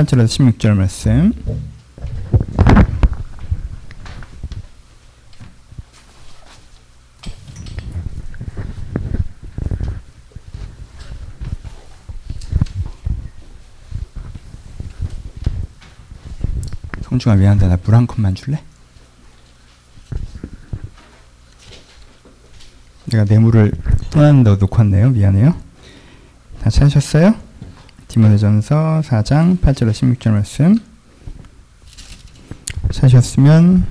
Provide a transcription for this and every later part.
8절에서 16절 말씀. 성중아 미안한데 나 물 한 컵만 줄래? 내가 뇌물을 떠난다고 놓고 왔네요. 미안해요. 다 찾으셨어요? 디모데전서 4장 8절로 16절 말씀 찾으셨으면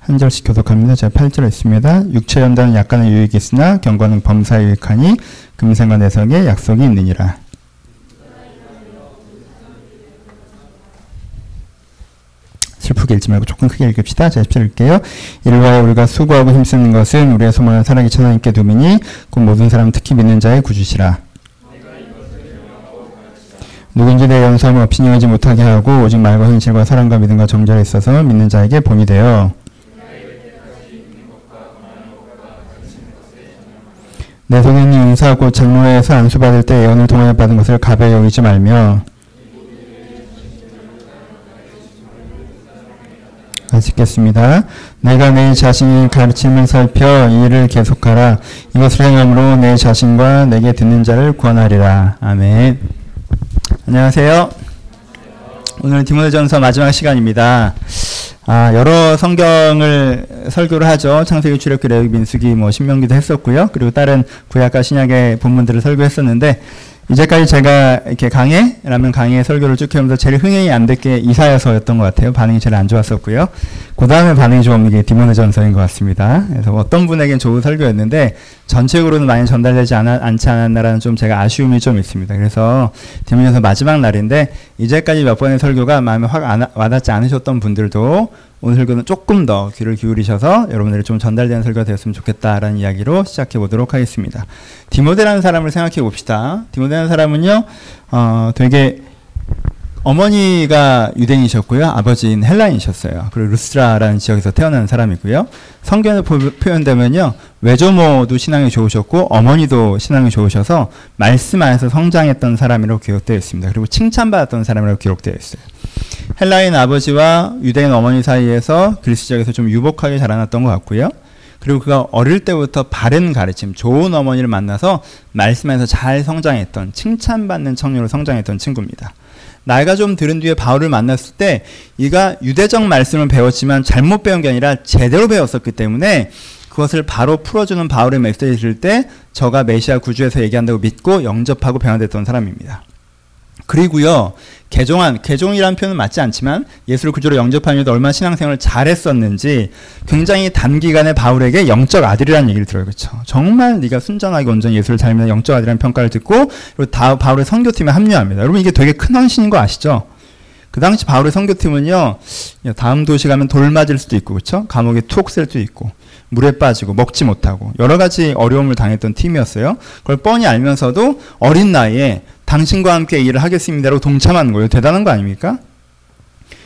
한 절씩 교독합니다. 제가 8절에 있습니다. 육체 연단은 약간의 유익이 있으나 경건은 범사에 유익하니 금생과 내성에 약속이 있느니라. 슬프게 읽지 말고 조금 크게 읽읍시다. 자, 10절 읽게요. 위하여 우리가 수고하고 힘쓰는 것은 우리의 소망을 사랑이 천하님께 두미니 곧 모든 사람 특히 믿는 자의 구주시라. 누군지 내 연수함을 없이 여기지 못하게 하고 오직 말과 현실과 사랑과 믿음과 정절에 있어서 믿는 자에게 본이 되어 내 손에는 용사하고 장로회에서 안수받을 때 예언을 통하여 받은 것을 가벼이 여기지 말며 같이 읽겠습니다. 내가 내 자신의 가르침을 살펴 이 일을 계속하라. 이것을 행함으로 내 자신과 내게 듣는 자를 구원하리라. 아멘. 안녕하세요. 오늘 디모데전서 마지막 시간입니다. 아, 여러 성경을 설교를 하죠. 창세기, 출애굽기, 레위기, 민수기, 뭐 신명기도 했었고요. 그리고 다른 구약과 신약의 본문들을 설교했었는데 이제까지 제가 이렇게 강해 라면 강해 설교를 쭉 해오면서 제일 흥행이 안 됐게 이사야서였던 것 같아요. 반응이 제일 안 좋았었고요. 그 다음에 반응이 좋은 게 디모데전서인 것 같습니다. 그래서 어떤 분에겐 좋은 설교였는데 전체적으로는 많이 전달되지 않아, 않지 않았나라는 좀 제가 아쉬움이 좀 있습니다. 그래서 디모데전서 마지막 날인데 이제까지 몇 번의 설교가 마음에 확 안, 와닿지 않으셨던 분들도 오늘 설교는 조금 더 귀를 기울이셔서 여러분들이 좀 전달되는 설교가 되었으면 좋겠다라는 이야기로 시작해 보도록 하겠습니다. 디모데라는 사람을 생각해 봅시다. 디모데라는 사람은요, 어, 되게 어머니가 유대인이셨고요. 아버지는 헬라인이셨어요. 그리고 루스라라는 지역에서 태어난 사람이고요. 성경에 표현되면요. 외조모도 신앙이 좋으셨고 어머니도 신앙이 좋으셔서 말씀 안에서 성장했던 사람이라고 기록되어 있습니다. 그리고 칭찬받았던 사람이라고 기록되어 있어요. 헬라인 아버지와 유대인 어머니 사이에서 그리스 지역에서 좀 유복하게 자라났던 것 같고요. 그리고 그가 어릴 때부터 바른 가르침, 좋은 어머니를 만나서 말씀에서 잘 성장했던 칭찬받는 청년으로 성장했던 친구입니다. 나이가 좀 들은 뒤에 바울을 만났을 때 이가 유대적 말씀을 배웠지만 잘못 배운 게 아니라 제대로 배웠었기 때문에 그것을 바로 풀어주는 바울의 메시지를 들을 때 저가 메시아 구주에서 얘기한다고 믿고 영접하고 변화됐던 사람입니다. 그리고요, 개종한, 개종이라는 표현은 맞지 않지만 예수를 구주로 영접하면서 얼마나 신앙생활을 잘했었는지 굉장히 단기간에 바울에게 영적 아들이라는 얘기를 들어요. 그렇죠? 정말 네가 순전하게 온전히 예수를 닮으 영적 아들이라는 평가를 듣고 그리고 다 바울의 선교팀에 합류합니다. 여러분 이게 되게 큰 헌신인 거 아시죠? 그 당시 바울의 선교팀은요, 다음 도시 가면 돌 맞을 수도 있고, 그렇죠? 감옥에 툭셀 수도 있고, 물에 빠지고 먹지 못하고 여러 가지 어려움을 당했던 팀이었어요. 그걸 뻔히 알면서도 어린 나이에 당신과 함께 일을 하겠습니다라고 동참하는 거예요. 대단한 거 아닙니까?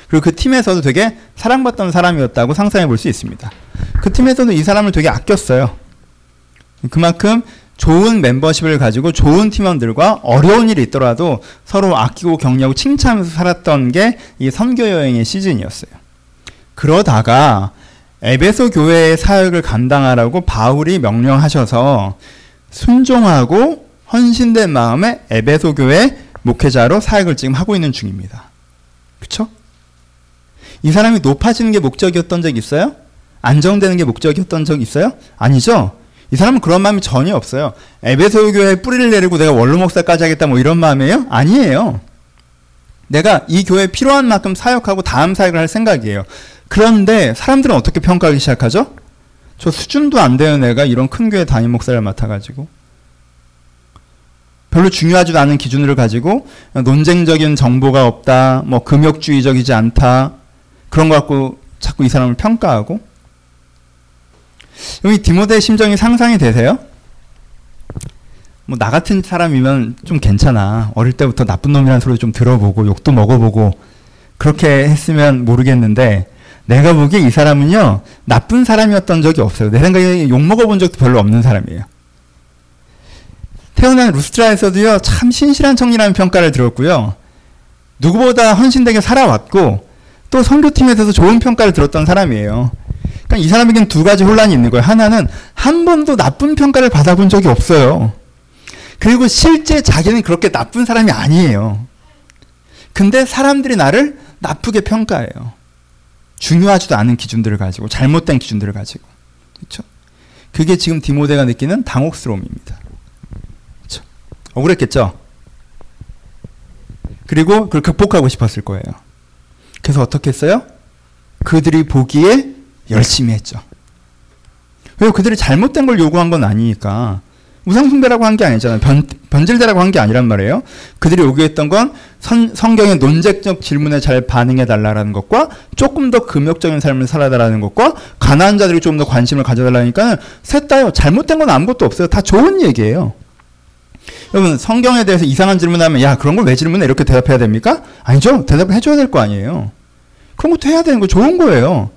그리고 그 팀에서도 되게 사랑받던 사람이었다고 상상해 볼 수 있습니다. 그 팀에서도 이 사람을 되게 아꼈어요. 그만큼 좋은 멤버십을 가지고 좋은 팀원들과 어려운 일이 있더라도 서로 아끼고 격려하고 칭찬하면서 살았던 게 이 선교 여행의 시즌이었어요. 그러다가 에베소 교회의 사역을 감당하라고 바울이 명령하셔서 순종하고 헌신된 마음에 에베소 교회 목회자로 사역을 지금 하고 있는 중입니다. 그쵸? 이 사람이 높아지는 게 목적이었던 적 있어요? 안정되는 게 목적이었던 적 있어요? 아니죠? 이 사람은 그런 마음이 전혀 없어요. 에베소 교회에 뿌리를 내리고 내가 원로 목사까지 하겠다 뭐 이런 마음이에요? 아니에요. 내가 이 교회에 필요한 만큼 사역하고 다음 사역을 할 생각이에요. 그런데 사람들은 어떻게 평가하기 시작하죠? 저 수준도 안 되는 애가 이런 큰 교회 담임 목사를 맡아가지고 별로 중요하지도 않은 기준을 가지고 논쟁적인 정보가 없다, 뭐 금욕주의적이지 않다 그런 거 갖고 자꾸 이 사람을 평가하고 여기 디모데의 심정이 상상이 되세요? 뭐 나 같은 사람이면 좀 괜찮아. 어릴 때부터 나쁜 놈이라는 소리 좀 들어보고 욕도 먹어보고 그렇게 했으면 모르겠는데 내가 보기에 이 사람은요 나쁜 사람이었던 적이 없어요. 내 생각에 욕 먹어본 적도 별로 없는 사람이에요. 태어난 루스트라에서도요, 참 신실한 청년이라는 평가를 들었고요. 누구보다 헌신되게 살아왔고 또 선교팀에 대해서 좋은 평가를 들었던 사람이에요. 그러니까 이 사람에게는 두 가지 혼란이 있는 거예요. 하나는 한 번도 나쁜 평가를 받아본 적이 없어요. 그리고 실제 자기는 그렇게 나쁜 사람이 아니에요. 근데 사람들이 나를 나쁘게 평가해요. 중요하지도 않은 기준들을 가지고 잘못된 기준들을 가지고 그렇죠? 그게 지금 디모데가 느끼는 당혹스러움입니다. 억울했겠죠. 그리고 그걸 극복하고 싶었을 거예요. 그래서 어떻게 했어요? 그들이 보기에 열심히 했죠. 왜 그들이 잘못된 걸 요구한 건 아니니까 우상숭배라고 한 게 아니잖아요. 변, 변질되라고 한 게 아니란 말이에요. 그들이 요구했던 건 선, 성경의 논쟁적 질문에 잘 반응해 달라는 것과 조금 더 금욕적인 삶을 살아달라는 것과 가난한 자들이 좀 더 관심을 가져달라니까 셋 다요. 잘못된 건 아무것도 없어요. 다 좋은 얘기예요. 여러분 성경에 대해서 이상한 질문하면 야 그런 걸 왜 질문해 이렇게 대답해야 됩니까? 아니죠. 대답을 해줘야 될 거 아니에요. 그런 것도 해야 되는 거 좋은 거예요.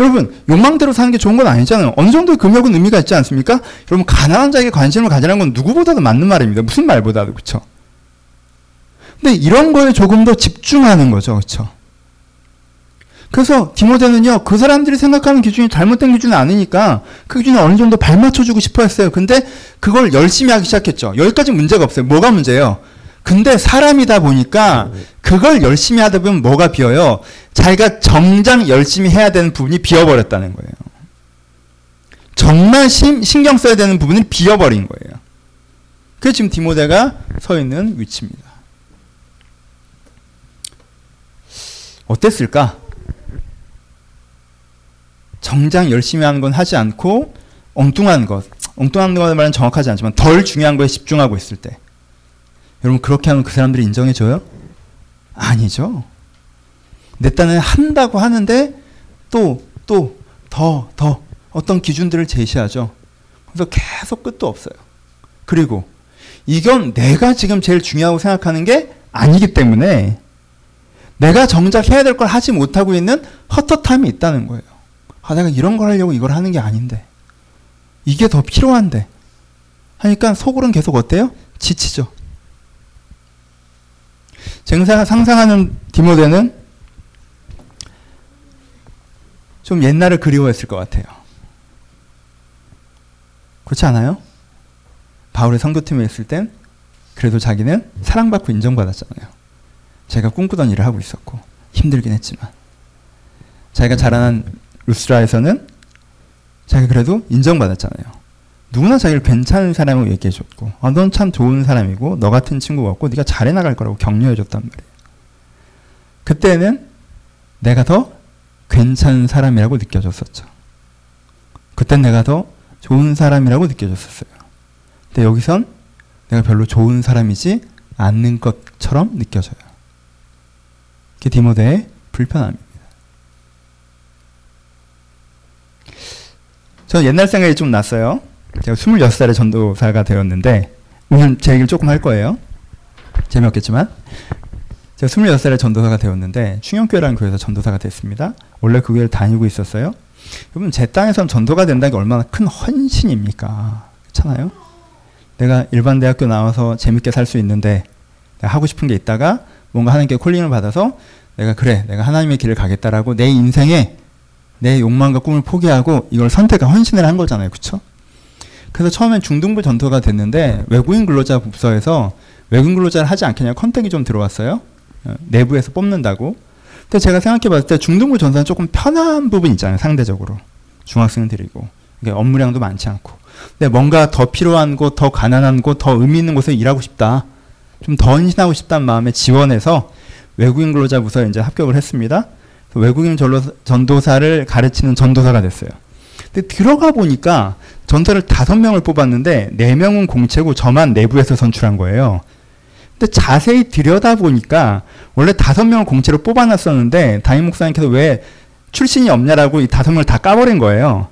여러분 욕망대로 사는 게 좋은 건 아니잖아요. 어느 정도의 금욕은 의미가 있지 않습니까? 여러분 가난한 자에게 관심을 가지라는 건 누구보다도 맞는 말입니다. 무슨 말보다도 그렇죠. 근데 이런 거에 조금 더 집중하는 거죠, 그렇죠. 그래서 디모데는요 그 사람들이 생각하는 기준이 잘못된 기준이 아니니까 그 기준에 어느 정도 발맞춰주고 싶어 했어요. 근데 그걸 열심히 하기 시작했죠. 여기까지 문제가 없어요. 뭐가 문제예요? 근데 사람이다 보니까 그걸 열심히 하다 보면 뭐가 비어요? 자기가 정작 열심히 해야 되는 부분이 비어버렸다는 거예요. 정말 심, 신경 써야 되는 부분이 비어버린 거예요. 그게 지금 디모데가 서 있는 위치입니다. 어땠을까? 정작 열심히 하는 건 하지 않고 엉뚱한 것, 엉뚱한 것 말은 정확하지 않지만 덜 중요한 거에 집중하고 있을 때 여러분 그렇게 하면 그 사람들이 인정해줘요? 아니죠. 내 딴에 한다고 하는데 또또더더 어떤 기준들을 제시하죠. 그래서 계속 끝도 없어요. 그리고 이건 내가 지금 제일 중요하고 생각하는 게 아니기 때문에 내가 정작 해야 될 걸 하지 못하고 있는 헛헛함이 있다는 거예요. 아, 내가 이런 걸 하려고 이걸 하는 게 아닌데. 이게 더 필요한데. 하니까 속으로는 계속 어때요? 지치죠. 제가 상상하는 디모데는 좀 옛날을 그리워했을 것 같아요. 그렇지 않아요? 바울의 선교팀에 있을 땐 그래도 자기는 사랑받고 인정받았잖아요. 제가 꿈꾸던 일을 하고 있었고 힘들긴 했지만 자기가 자라난 루스라에서는 자기가 그래도 인정받았잖아요. 누구나 자기를 괜찮은 사람으로 얘기해줬고 아, 넌 참 좋은 사람이고 너 같은 친구가 없고 네가 잘해 나갈 거라고 격려해줬단 말이에요. 그때는 내가 더 괜찮은 사람이라고 느껴졌었죠. 그땐 내가 더 좋은 사람이라고 느껴졌었어요. 근데 여기선 내가 별로 좋은 사람이지 않는 것처럼 느껴져요. 그게 디모데의 불편함입니다. 저 옛날 생각이 좀 났어요. 제가 26살에 전도사가 되었는데 오늘 제 얘기를 조금 할 거예요. 재미없겠지만 제가 26살에 전도사가 되었는데 충영교회라는 교회에서 전도사가 됐습니다. 원래 그 교회를 다니고 있었어요. 여러분 제 땅에선 전도가 된다는 게 얼마나 큰 헌신입니까? 그렇잖아요. 내가 일반 대학교 나와서 재밌게 살 수 있는데 내가 하고 싶은 게 있다가 뭔가 하나님께 콜링을 받아서 내가 그래 내가 하나님의 길을 가겠다라고 내 인생에 내 욕망과 꿈을 포기하고 이걸 선택과 헌신을 한 거잖아요. 그렇죠? 그래서 처음엔 중등부 전투가 됐는데 외국인 근로자 부서에서 외국인 근로자를 하지 않겠냐 컨택이 좀 들어왔어요. 어, 내부에서 뽑는다고. 근데 제가 생각해 봤을 때 중등부 전사는 조금 편한 부분이 있잖아요. 상대적으로. 중학생들이고. 업무량도 많지 않고. 근데 뭔가 더 필요한 곳, 더 가난한 곳, 더 의미 있는 곳에 일하고 싶다. 좀 더 헌신하고 싶다는 마음에 지원해서 외국인 근로자 부서에 이제 합격을 했습니다. 외국인 전도사를 가르치는 전도사가 됐어요. 근데 들어가 보니까 전사를 다섯 명을 뽑았는데 네 명은 공채고 저만 내부에서 선출한 거예요. 근데 자세히 들여다 보니까 원래 다섯 명을 공채로 뽑아놨었는데 담임 목사님께서 왜 출신이 없냐라고 이 다섯 명을 다 까버린 거예요.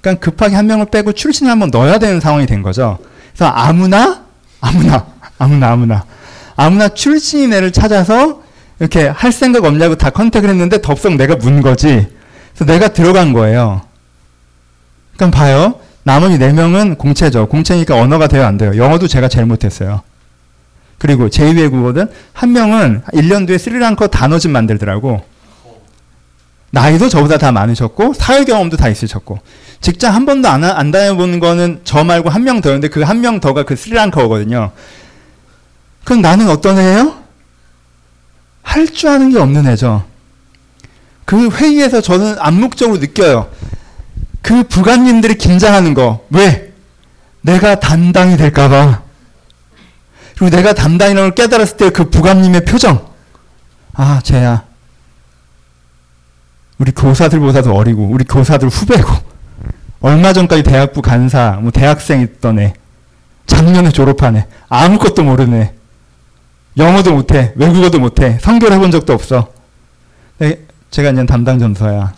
그러니까 급하게 한 명을 빼고 출신을 한번 넣어야 되는 상황이 된 거죠. 그래서 아무나 아무나 아무나 아무나 아무나 출신인 애를 찾아서 이렇게 할 생각 없냐고 다 컨택을 했는데 덥석 내가 문 거지. 그래서 내가 들어간 거예요. 그럼 봐요. 나머지 4명은 공채죠. 공채니까 언어가 돼요, 안 돼요? 영어도 제가 제일 못했어요. 그리고 제2외국어든 한 명은 1년 뒤에 스리랑카 단어집 만들더라고. 나이도 저보다 다 많으셨고 사회 경험도 다 있으셨고 직장 한 번도 안, 안 다녀본 거는 저 말고 한 명 더였는데 그 한 명 더가 그 스리랑카거든요. 그럼 나는 어떤 애예요? 할 줄 아는 게 없는 애죠. 그 회의에서 저는 암묵적으로 느껴요. 그 부관님들이 긴장하는 거. 왜? 내가 담당이 될까봐. 그리고 내가 담당이라는 걸 깨달았을 때 그 부관님의 표정. 아, 쟤야. 우리 교사들보다도 어리고, 우리 교사들 후배고, 얼마 전까지 대학부 간사, 뭐 대학생 있던 애, 작년에 졸업한 애, 아무것도 모르네. 영어도 못해, 외국어도 못해, 성교를 해본 적도 없어. 네, 제가 이제 담당 전서야.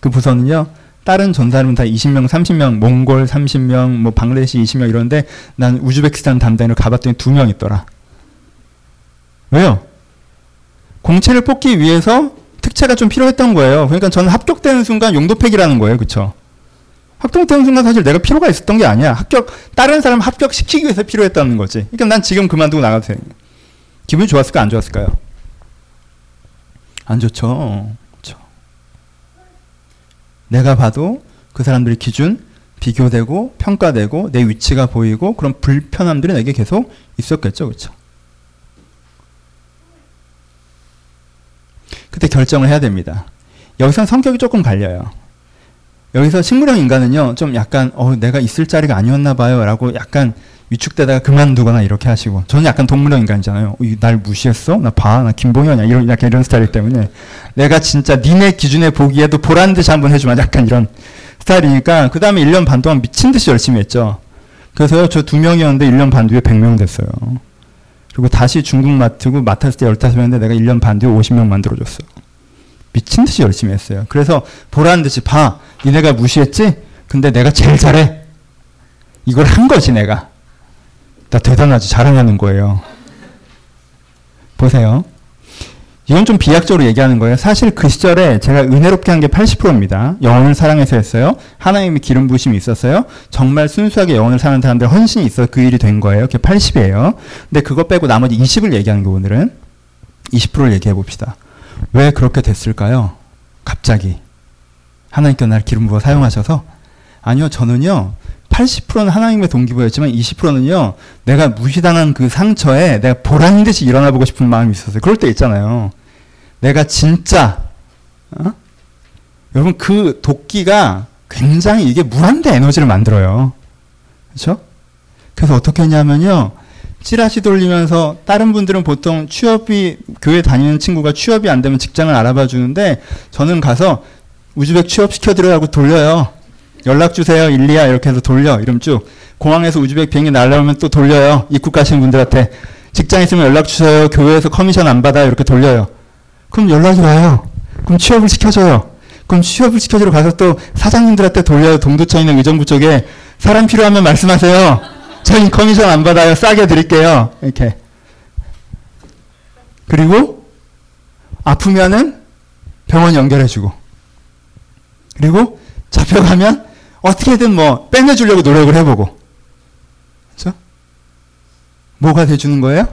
그 부서는요, 다른 전사는 다 20명, 30명, 몽골 30명, 뭐 방글라데시 20명 이런데 난 우즈베키스탄 담당으로 가봤더니 두 명 있더라. 왜요? 공채를 뽑기 위해서 특채가 좀 필요했던 거예요. 그러니까 저는 합격되는 순간 용도팩이라는 거예요. 그쵸? 합격되는 순간 사실 내가 필요가 있었던 게 아니야. 합격, 다른 사람 합격시키기 위해서 필요했다는 거지. 그러니까 난 지금 그만두고 나가도 돼. 기분이 좋았을까, 안 좋았을까요? 안 좋죠. 그쵸. 내가 봐도 그 사람들의 기준, 비교되고, 평가되고, 내 위치가 보이고, 그런 불편함들이 내게 계속 있었겠죠. 그쵸. 그때 결정을 해야 됩니다. 여기서는 성격이 조금 갈려요. 여기서 식물형 인간은요, 좀 약간, 어, 내가 있을 자리가 아니었나 봐요. 라고 약간 위축되다가 그만두거나 이렇게 하시고. 저는 약간 동물형 인간이잖아요. 어, 날 무시했어? 나 봐. 나 김봉현이야. 이런, 약간 이런 스타일이기 때문에. 내가 진짜 니네 기준에 보기에도 보란 듯이 한번 해주면 약간 이런 스타일이니까. 그 다음에 1년 반 동안 미친 듯이 열심히 했죠. 그래서요, 저 두 명이었는데 1년 반 뒤에 100명 됐어요. 그리고 다시 중국 맡고 맡았을 때 15명인데 내가 1년 반 뒤에 50명 만들어줬어. 미친 듯이 열심히 했어요. 그래서 보라는 듯이 봐. 니네가 무시했지? 근데 내가 제일 잘해. 이걸 한 거지 내가. 나 대단하지. 잘하냐는 거예요. 보세요. 이건 좀 비약적으로 얘기하는 거예요. 사실 그 시절에 제가 은혜롭게 한 게 80%입니다. 영혼을 사랑해서 했어요. 하나님의 기름 부심이 있었어요. 정말 순수하게 영혼을 사는 사람들 헌신이 있어 그 일이 된 거예요. 그게 80이에요. 근데 그거 빼고 나머지 20을 얘기하는 거 오늘은 20%를 얘기해 봅시다. 왜 그렇게 됐을까요? 갑자기 하나님께 날 기름 부어 사용하셔서 아니요 저는요 80%는 하나님의 동기부여였지만 20%는요, 내가 무시당한 그 상처에 내가 보란 듯이 일어나 보고 싶은 마음이 있었어요. 그럴 때 있잖아요. 내가 진짜, 어? 여러분, 그 도끼가 굉장히 이게 물한대 에너지를 만들어요. 그렇죠? 그래서 어떻게 했냐면요. 찌라시 돌리면서 다른 분들은 보통 취업이 교회 다니는 친구가 취업이 안 되면 직장을 알아봐 주는데 저는 가서 우즈벡 취업 시켜 드려라고 돌려요. 연락 주세요. 일리야 이렇게 해서 돌려. 이름 쭉. 공항에서 우즈벡 비행기 날라오면 또 돌려요. 입국 가시는 분들한테 직장 있으면 연락 주세요. 교회에서 커미션 안 받아요. 이렇게 돌려요. 그럼 연락이 와요. 그럼 취업을 시켜줘요. 그럼 취업을 시켜주러 가서 또 사장님들한테 돌려요. 동두천 있는 의정부 쪽에 사람 필요하면 말씀하세요. 저희 커미션 안 받아요. 싸게 드릴게요. 이렇게. 그리고 아프면은 병원 연결해주고. 그리고 잡혀가면 어떻게든 뭐 빼내주려고 노력을 해보고. 그죠? 뭐가 돼주는 거예요?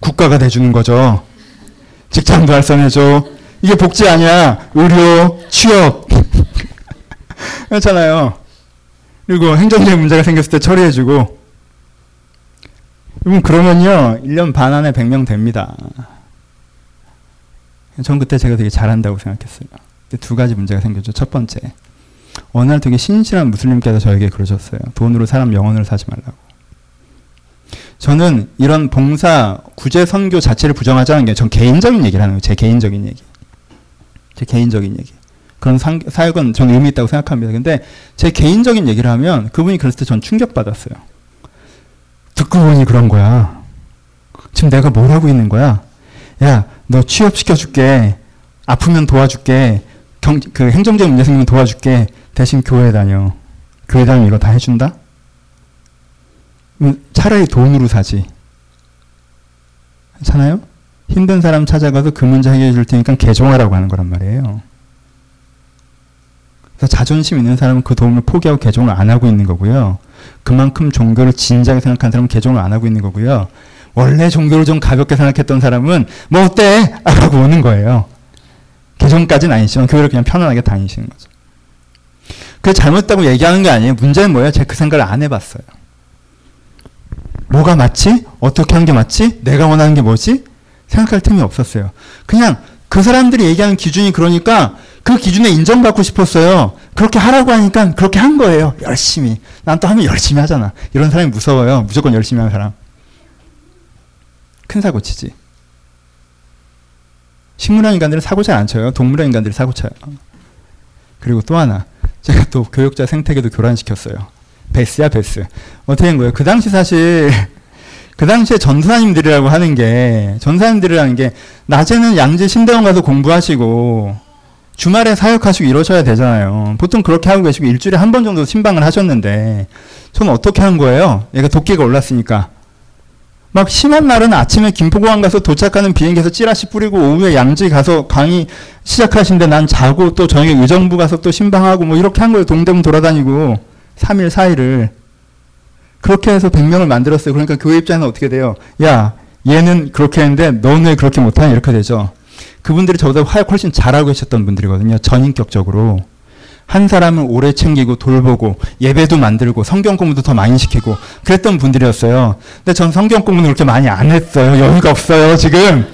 국가가 돼주는 거죠. 직장도 알선해줘. 이게 복지 아니야. 의료, 취업. 그렇잖아요. 그리고 행정적인 문제가 생겼을 때 처리해주고. 여러분, 그러면요, 1년 반 안에 100명 됩니다. 전 그때 제가 되게 잘한다고 생각했어요. 두 가지 문제가 생겼죠. 첫 번째. 어느 날 되게 신실한 무슬림께서 저에게 그러셨어요. 돈으로 사람 영혼을 사지 말라고. 저는 이런 봉사, 구제 선교 자체를 부정하지 않은 게 전 개인적인 얘기를 하는 거예요. 제 개인적인 얘기. 제 개인적인 얘기. 그런 상, 사역은 저는 의미 있다고 생각합니다. 근데 제 개인적인 얘기를 하면 그분이 그랬을 때 전 충격받았어요. 듣고 보니 그런 거야. 지금 내가 뭘 하고 있는 거야? 야, 너 취업시켜줄게. 아프면 도와줄게. 경, 그 행정적 문제 생기면 도와줄게. 대신 교회 다녀. 교회 다니면 이거 다 해준다? 차라리 돈으로 사지. 괜찮아요? 힘든 사람 찾아가서 그 문제 해결해 줄 테니까 개종하라고 하는 거란 말이에요. 그래서 자존심 있는 사람은 그 도움을 포기하고 개종을 안 하고 있는 거고요. 그만큼 종교를 진지하게 생각한 사람은 개종을 안 하고 있는 거고요. 원래 종교를 좀 가볍게 생각했던 사람은 뭐 어때? 라고 오는 거예요. 개종까지는 아니지만 교회를 그냥 편안하게 다니시는 거죠. 그게 잘못했다고 얘기하는 게 아니에요. 문제는 뭐예요? 제가 그 생각을 안 해봤어요. 뭐가 맞지? 어떻게 하는 게 맞지? 내가 원하는 게 뭐지? 생각할 틈이 없었어요. 그냥 그 사람들이 얘기하는 기준이 그러니까 그 기준에 인정받고 싶었어요. 그렇게 하라고 하니까 그렇게 한 거예요. 열심히. 난 또 하면 열심히 하잖아. 이런 사람이 무서워요. 무조건 열심히 하는 사람. 큰 사고 치지. 식물형 인간들은 사고 잘 안 쳐요. 동물형 인간들이 사고 쳐요. 그리고 또 하나. 제가 또 교육자 생태계도 교란시켰어요. 베스야 베스. 어떻게 된 거예요? 그 당시 사실 그 당시에 전사님들이라고 하는 게 전사님들이라는 게 낮에는 양재 신대원 가서 공부하시고 주말에 사역하시고 이러셔야 되잖아요. 보통 그렇게 하고 계시고 일주일에 한 번 정도 신방을 하셨는데 저는 어떻게 한 거예요? 얘가 도끼가 올랐으니까 막 심한 날은 아침에 김포공항 가서 도착하는 비행기에서 찌라시 뿌리고 오후에 양지 가서 강의 시작하신데 난 자고 또 저녁에 의정부 가서 또 신방하고 뭐 이렇게 한 거예요. 동대문 돌아다니고 3일 4일을 그렇게 해서 100명을 만들었어요. 그러니까 교회 입장에서 어떻게 돼요? 야, 얘는 그렇게 했는데 너는 왜 그렇게 못하냐? 이렇게 되죠. 그분들이 저보다 화약 훨씬 잘하고 계셨던 분들이거든요. 전인격적으로. 한 사람을 오래 챙기고 돌보고 예배도 만들고 성경 공부도 더 많이 시키고 그랬던 분들이었어요. 근데 전 성경 공부는 그렇게 많이 안 했어요. 여유가 없어요, 지금.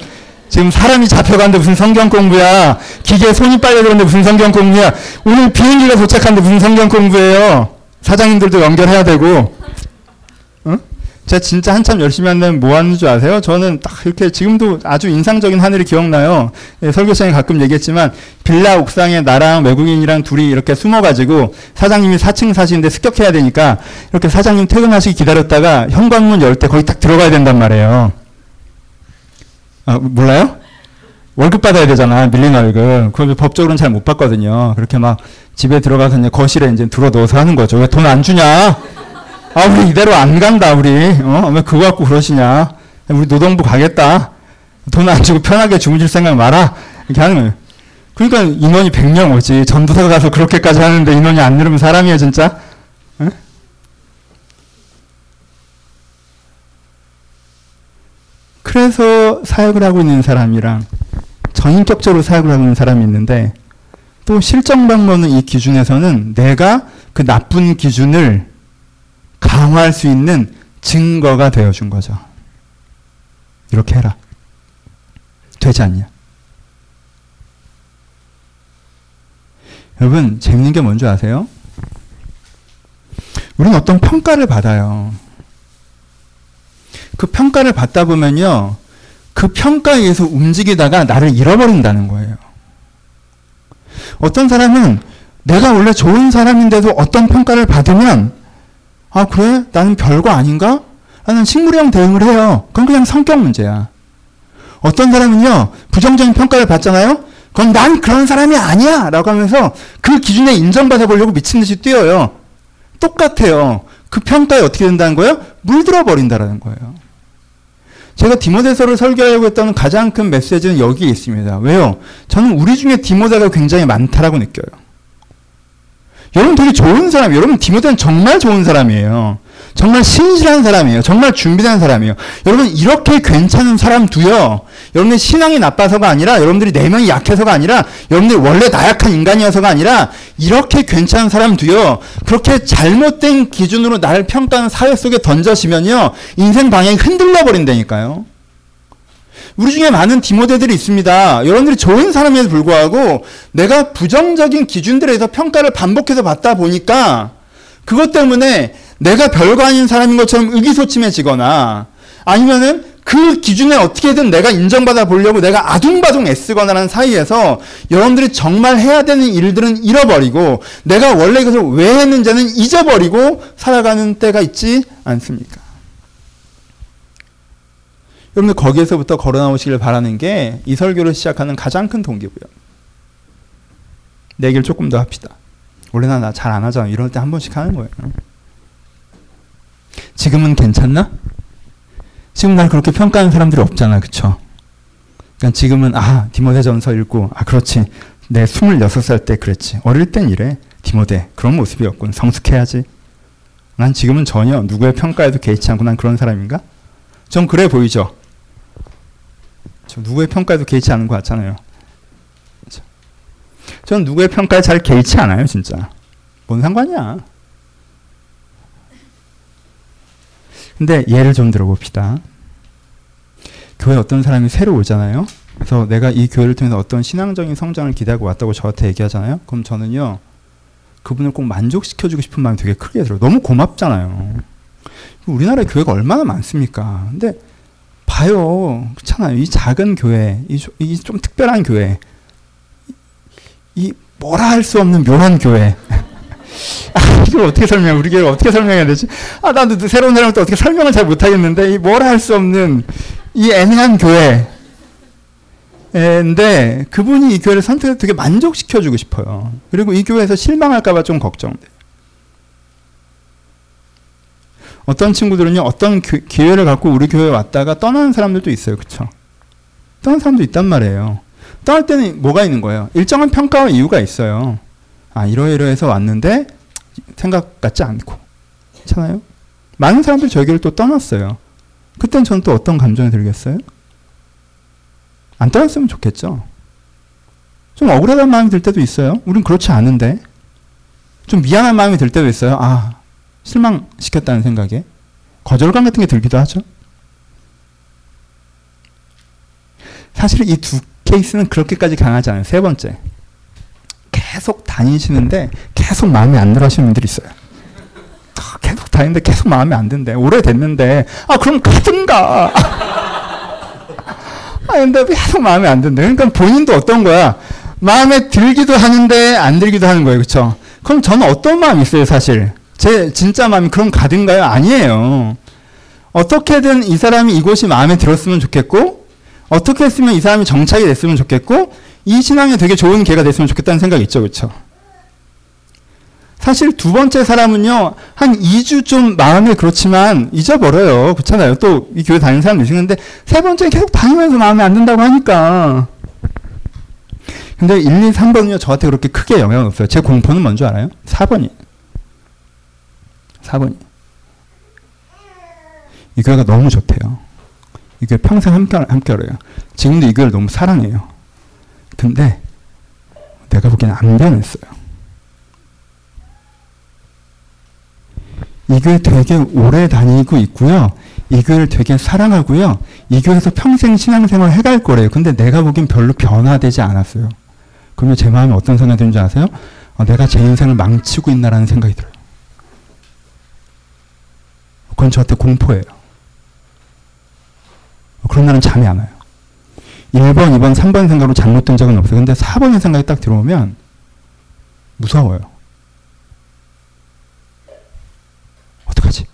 지금 사람이 잡혀가는데 무슨 성경 공부야. 기계에 손이 빨려들었는데 무슨 성경 공부야. 오늘 비행기가 도착하는데 무슨 성경 공부예요. 사장님들도 연결해야 되고. 제가 진짜 한참 열심히 한다면 뭐 하는 줄 아세요? 저는 딱 이렇게 지금도 아주 인상적인 하늘이 기억나요. 예, 설교 시간에 가끔 얘기했지만 빌라 옥상에 나랑 외국인이랑 둘이 이렇게 숨어가지고 사장님이 4층 사시는데 습격해야 되니까 이렇게 사장님 퇴근하시기 기다렸다가 현관문 열 때 거기 딱 들어가야 된단 말이에요. 아, 몰라요? 월급 받아야 되잖아. 밀린 월급. 그걸 법적으로는 잘 못 받거든요. 그렇게 막 집에 들어가서 이제 거실에 이제 들어 넣어서 하는 거죠. 왜 돈 안 주냐? 아, 우리 이대로 안 간다, 우리. 어? 왜 그거 갖고 그러시냐? 우리 노동부 가겠다. 돈 안 주고 편하게 주무실 생각 마라. 이렇게 하는 거예요. 그러니까 인원이 100명 오지. 전도사가 가서 그렇게까지 하는데 인원이 안 늘으면 사람이야, 진짜? 에? 그래서 사역을 하고 있는 사람이랑 전인격적으로 사역을 하고 있는 사람이 있는데 또 실정 방법은 이 기준에서는 내가 그 나쁜 기준을 강화할 수 있는 증거가 되어준 거죠. 이렇게 해라. 되지 않냐? 여러분, 재밌는 게 뭔지 아세요? 우리는 어떤 평가를 받아요. 그 평가를 받다 보면요. 그 평가에 의해서 움직이다가 나를 잃어버린다는 거예요. 어떤 사람은 내가 원래 좋은 사람인데도 어떤 평가를 받으면 아, 그래? 나는 별거 아닌가? 라는 식물형 대응을 해요. 그건 그냥 성격 문제야. 어떤 사람은요, 부정적인 평가를 받잖아요? 그건 난 그런 사람이 아니야! 라고 하면서 그 기준에 인정받아 보려고 미친 듯이 뛰어요. 똑같아요. 그 평가에 어떻게 된다는 거예요? 물들어 버린다라는 거예요. 제가 디모데서를 설교하려고 했던 가장 큰 메시지는 여기에 있습니다. 왜요? 저는 우리 중에 디모데가 굉장히 많다라고 느껴요. 여러분 되게 좋은 사람이에요. 여러분 디모데는 정말 좋은 사람이에요. 정말 신실한 사람이에요. 정말 준비된 사람이에요. 여러분 이렇게 괜찮은 사람 두요. 여러분의 신앙이 나빠서가 아니라 여러분들이 내면이 약해서가 아니라 여러분들이 원래 나약한 인간이어서가 아니라 이렇게 괜찮은 사람 두요. 그렇게 잘못된 기준으로 나를 평가하는 사회 속에 던져지면요. 인생 방향이 흔들려 버린다니까요. 우리 중에 많은 디모데들이 있습니다. 여러분들이 좋은 사람에도 불구하고 내가 부정적인 기준들에서 평가를 반복해서 받다 보니까 그것 때문에 내가 별거 아닌 사람인 것처럼 의기소침해지거나 아니면은 그 기준에 어떻게든 내가 인정받아 보려고 내가 아둥바둥 애쓰거나라는 사이에서 여러분들이 정말 해야 되는 일들은 잃어버리고 내가 원래 이것을 왜 했는지는 잊어버리고 살아가는 때가 있지 않습니까? 여러분들 거기에서부터 걸어 나오시길 바라는 게 이 설교를 시작하는 가장 큰 동기고요. 내 얘기를 조금 더 합시다. 원래 나잘 안 하잖아. 이럴 때 한 번씩 하는 거예요. 지금은 괜찮나? 지금 날 그렇게 평가하는 사람들이 없잖아. 그쵸? 그러니까 지금은 아 디모데전서 읽고 아 그렇지. 내 26살 때 그랬지. 어릴 땐 이래. 디모데 그런 모습이었군. 성숙해야지. 난 지금은 전혀 누구의 평가에도 개의치 않고 난 그런 사람인가? 전 그래 보이죠? 저 누구의 평가에도 개의치 않은 것 같잖아요. 전 누구의 평가에 잘 개의치 않아요, 진짜. 뭔 상관이야. 근데 예를 좀 들어봅시다. 교회 어떤 사람이 새로 오잖아요. 그래서 내가 이 교회를 통해서 어떤 신앙적인 성장을 기대하고 왔다고 저한테 얘기하잖아요. 그럼 저는요. 그분을 꼭 만족시켜주고 싶은 마음이 되게 크게 들어요. 너무 고맙잖아요. 우리나라에 교회가 얼마나 많습니까? 근데 봐요. 그렇잖아요. 이 작은 교회, 이 좀 특별한 교회, 이 뭐라 할 수 없는 묘한 교회. 아, 이걸 어떻게 설명, 우리 교회 어떻게 설명해야 되지? 아, 나도 새로운 사람한테 어떻게 설명을 잘 못하겠는데, 이 뭐라 할 수 없는 이 애매한 교회. 근데 그분이 이 교회를 선택해 되게 만족시켜주고 싶어요. 그리고 이 교회에서 실망할까봐 좀 걱정돼요. 어떤 친구들은요, 어떤 기, 회를 갖고 우리 교회에 왔다가 떠나는 사람들도 있어요. 그쵸? 떠나는 사람도 있단 말이에요. 떠날 때는 뭐가 있는 거예요? 일정한 평가와 이유가 있어요. 아, 이러이러해서 왔는데 생각 같지 않고. 괜찮아요? 많은 사람들이 교회를 또 떠났어요. 그땐 저는 또 어떤 감정이 들겠어요? 안 떠났으면 좋겠죠. 좀 억울하다는 마음이 들 때도 있어요. 우린 그렇지 않은데. 좀 미안한 마음이 들 때도 있어요. 아, 실망시켰다는 생각에. 거절감 같은 게 들기도 하죠. 사실 이 두 케이스는 그렇게까지 강하지 않아요. 세 번째. 계속 다니시는데 계속 마음에 안 들어 하시는 분들이 있어요. 아, 계속 다니는데 계속 마음에 안 든대. 오래됐는데, 아, 그럼 가든가. 아, 근데 계속 마음에 안 든대. 그러니까 본인도 어떤 거야? 마음에 들기도 하는데 안 들기도 하는 거예요. 그쵸? 그럼 저는 어떤 마음이 있어요, 사실? 제 진짜 마음이 그럼 가든가요? 아니에요. 어떻게든 이 사람이 이곳이 마음에 들었으면 좋겠고, 어떻게 했으면 이 사람이 정착이 됐으면 좋겠고, 이 신앙에 되게 좋은 기회가 됐으면 좋겠다는 생각이 있죠. 그쵸? 사실 두 번째 사람은요, 한 2주 좀 마음이 그렇지만 잊어버려요. 그렇잖아요. 또 이 교회 다니는 사람도 있는데, 세 번째는 계속 다니면서 마음에 안 든다고 하니까. 근데 1, 2, 3번은요, 저한테 그렇게 크게 영향 없어요. 제 공포는 뭔지 알아요? 4번이. 4번이. 이 교회가 너무 좋대요. 이 교회 평생 함께, 함께 하래요. 지금도 이 교회를 너무 사랑해요. 근데, 내가 보기에는 안 변했어요. 이 교회 되게 오래 다니고 있고요. 이 교회를 되게 사랑하고요. 이 교회에서 평생 신앙생활 해갈 거래요. 근데 내가 보기엔 별로 변화되지 않았어요. 그러면 제 마음에 어떤 생각이 드는지 아세요? 어, 내가 제 인생을 망치고 있나라는 생각이 들어요. 그건 저한테 공포예요. 그런 날은 잠이 안 와요. 1번, 2번, 3번 생각으로 잘못된 적은 없어요. 근데 4번의 생각이 딱 들어오면 무서워요. 어떡하지?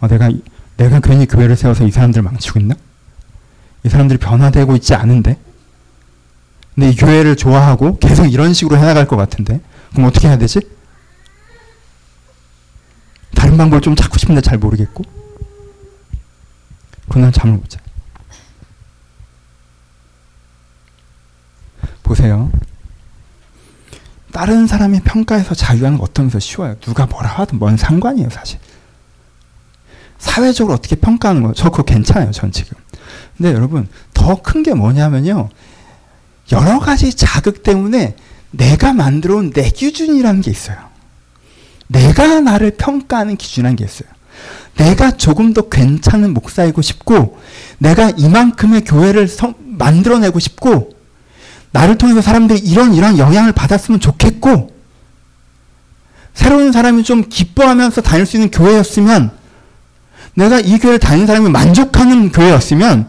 어, 내가, 내가 괜히 교회를 세워서 이 사람들 망치고 있나? 이 사람들이 변화되고 있지 않은데? 근데 이 교회를 좋아하고 계속 이런 식으로 해나갈 것 같은데? 그럼 어떻게 해야 되지? 다른 방법을 좀 찾고 싶은데 잘 모르겠고? 그날 잠을 못 자. 보세요. 다른 사람의 평가에서 자유하는 거 어떤 면서 쉬워요. 누가 뭐라 하든 뭔 상관이에요, 사실. 사회적으로 어떻게 평가하는 거, 저 그거 괜찮아요, 전 지금. 근데 여러분, 더 큰 게 뭐냐면요. 여러 가지 자극 때문에 내가 만들어 온 내 기준이라는 게 있어요. 내가 나를 평가하는 기준이라는 게 있어요. 내가 조금 더 괜찮은 목사이고 싶고, 내가 이만큼의 교회를 성, 만들어내고 싶고, 나를 통해서 사람들이 이런 이런 영향을 받았으면 좋겠고 새로운 사람이 좀 기뻐하면서 다닐 수 있는 교회였으면 내가 이 교회를 다니는 사람이 만족하는 교회였으면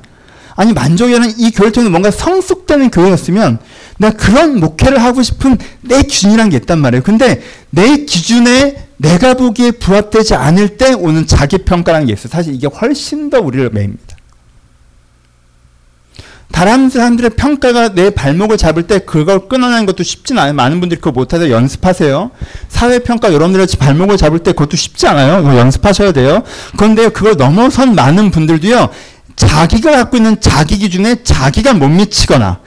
아니 만족이라는 이 교회를 통해 뭔가 성숙되는 교회였으면 내가 그런 목회를 하고 싶은 내 기준이란 게 있단 말이에요. 근데 내 기준에 내가 보기에 부합되지 않을 때 오는 자기 평가라는 게 있어요. 사실 이게 훨씬 더 우리를 매입니다. 다른 사람들의 평가가 내 발목을 잡을 때 그걸 끊어내는 것도 쉽진 않아요. 많은 분들이 그거 못하서 연습하세요. 사회평가 여러분들의 발목을 잡을 때 그것도 쉽지 않아요. 연습하셔야 돼요. 그런데 그걸 넘어선 많은 분들도요. 자기가 갖고 있는 자기 기준에 자기가 못 미치거나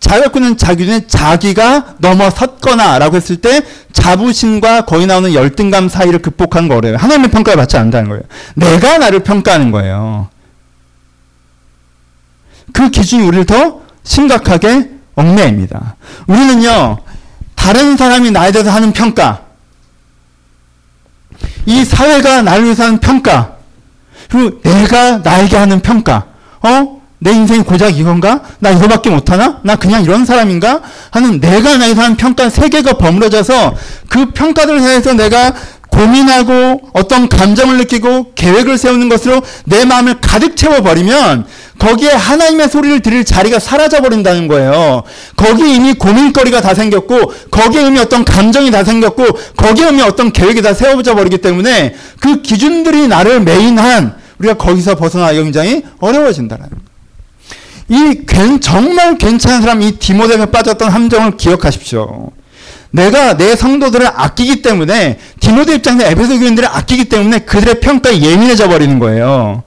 자기가 꾸는 자기는 자기가 넘어섰거나 라고 했을 때 자부심과 거의 나오는 열등감 사이를 극복한 거래요. 하나님의 평가를 받지 않는다는 거예요. 내가 나를 평가하는 거예요. 그 기준이 우리를 더 심각하게 얽매입니다. 우리는요, 다른 사람이 나에 대해서 하는 평가, 이 사회가 나를 위해서 하는 평가, 그리고 내가 나에게 하는 평가, 어? 내 인생이 고작 이건가? 나 이거밖에 못하나? 나 그냥 이런 사람인가? 하는 내가 나에게 하는 평가 세 개가 버무려져서 그 평가들을 해서 내가 고민하고 어떤 감정을 느끼고 계획을 세우는 것으로 내 마음을 가득 채워버리면 거기에 하나님의 소리를 들을 자리가 사라져 버린다는 거예요. 거기에 이미 고민거리가 다 생겼고 거기에 이미 어떤 감정이 다 생겼고 거기에 이미 어떤 계획이 다 세워져 버리기 때문에 그 기준들이 나를 메인한 우리가 거기서 벗어나기 굉장히 어려워진다는. 이 정말 괜찮은 사람 이 디모데에 빠졌던 함정을 기억하십시오. 내가 내 성도들을 아끼기 때문에 디모데 입장에서 에베소 교인들을 아끼기 때문에 그들의 평가에 예민해져 버리는 거예요.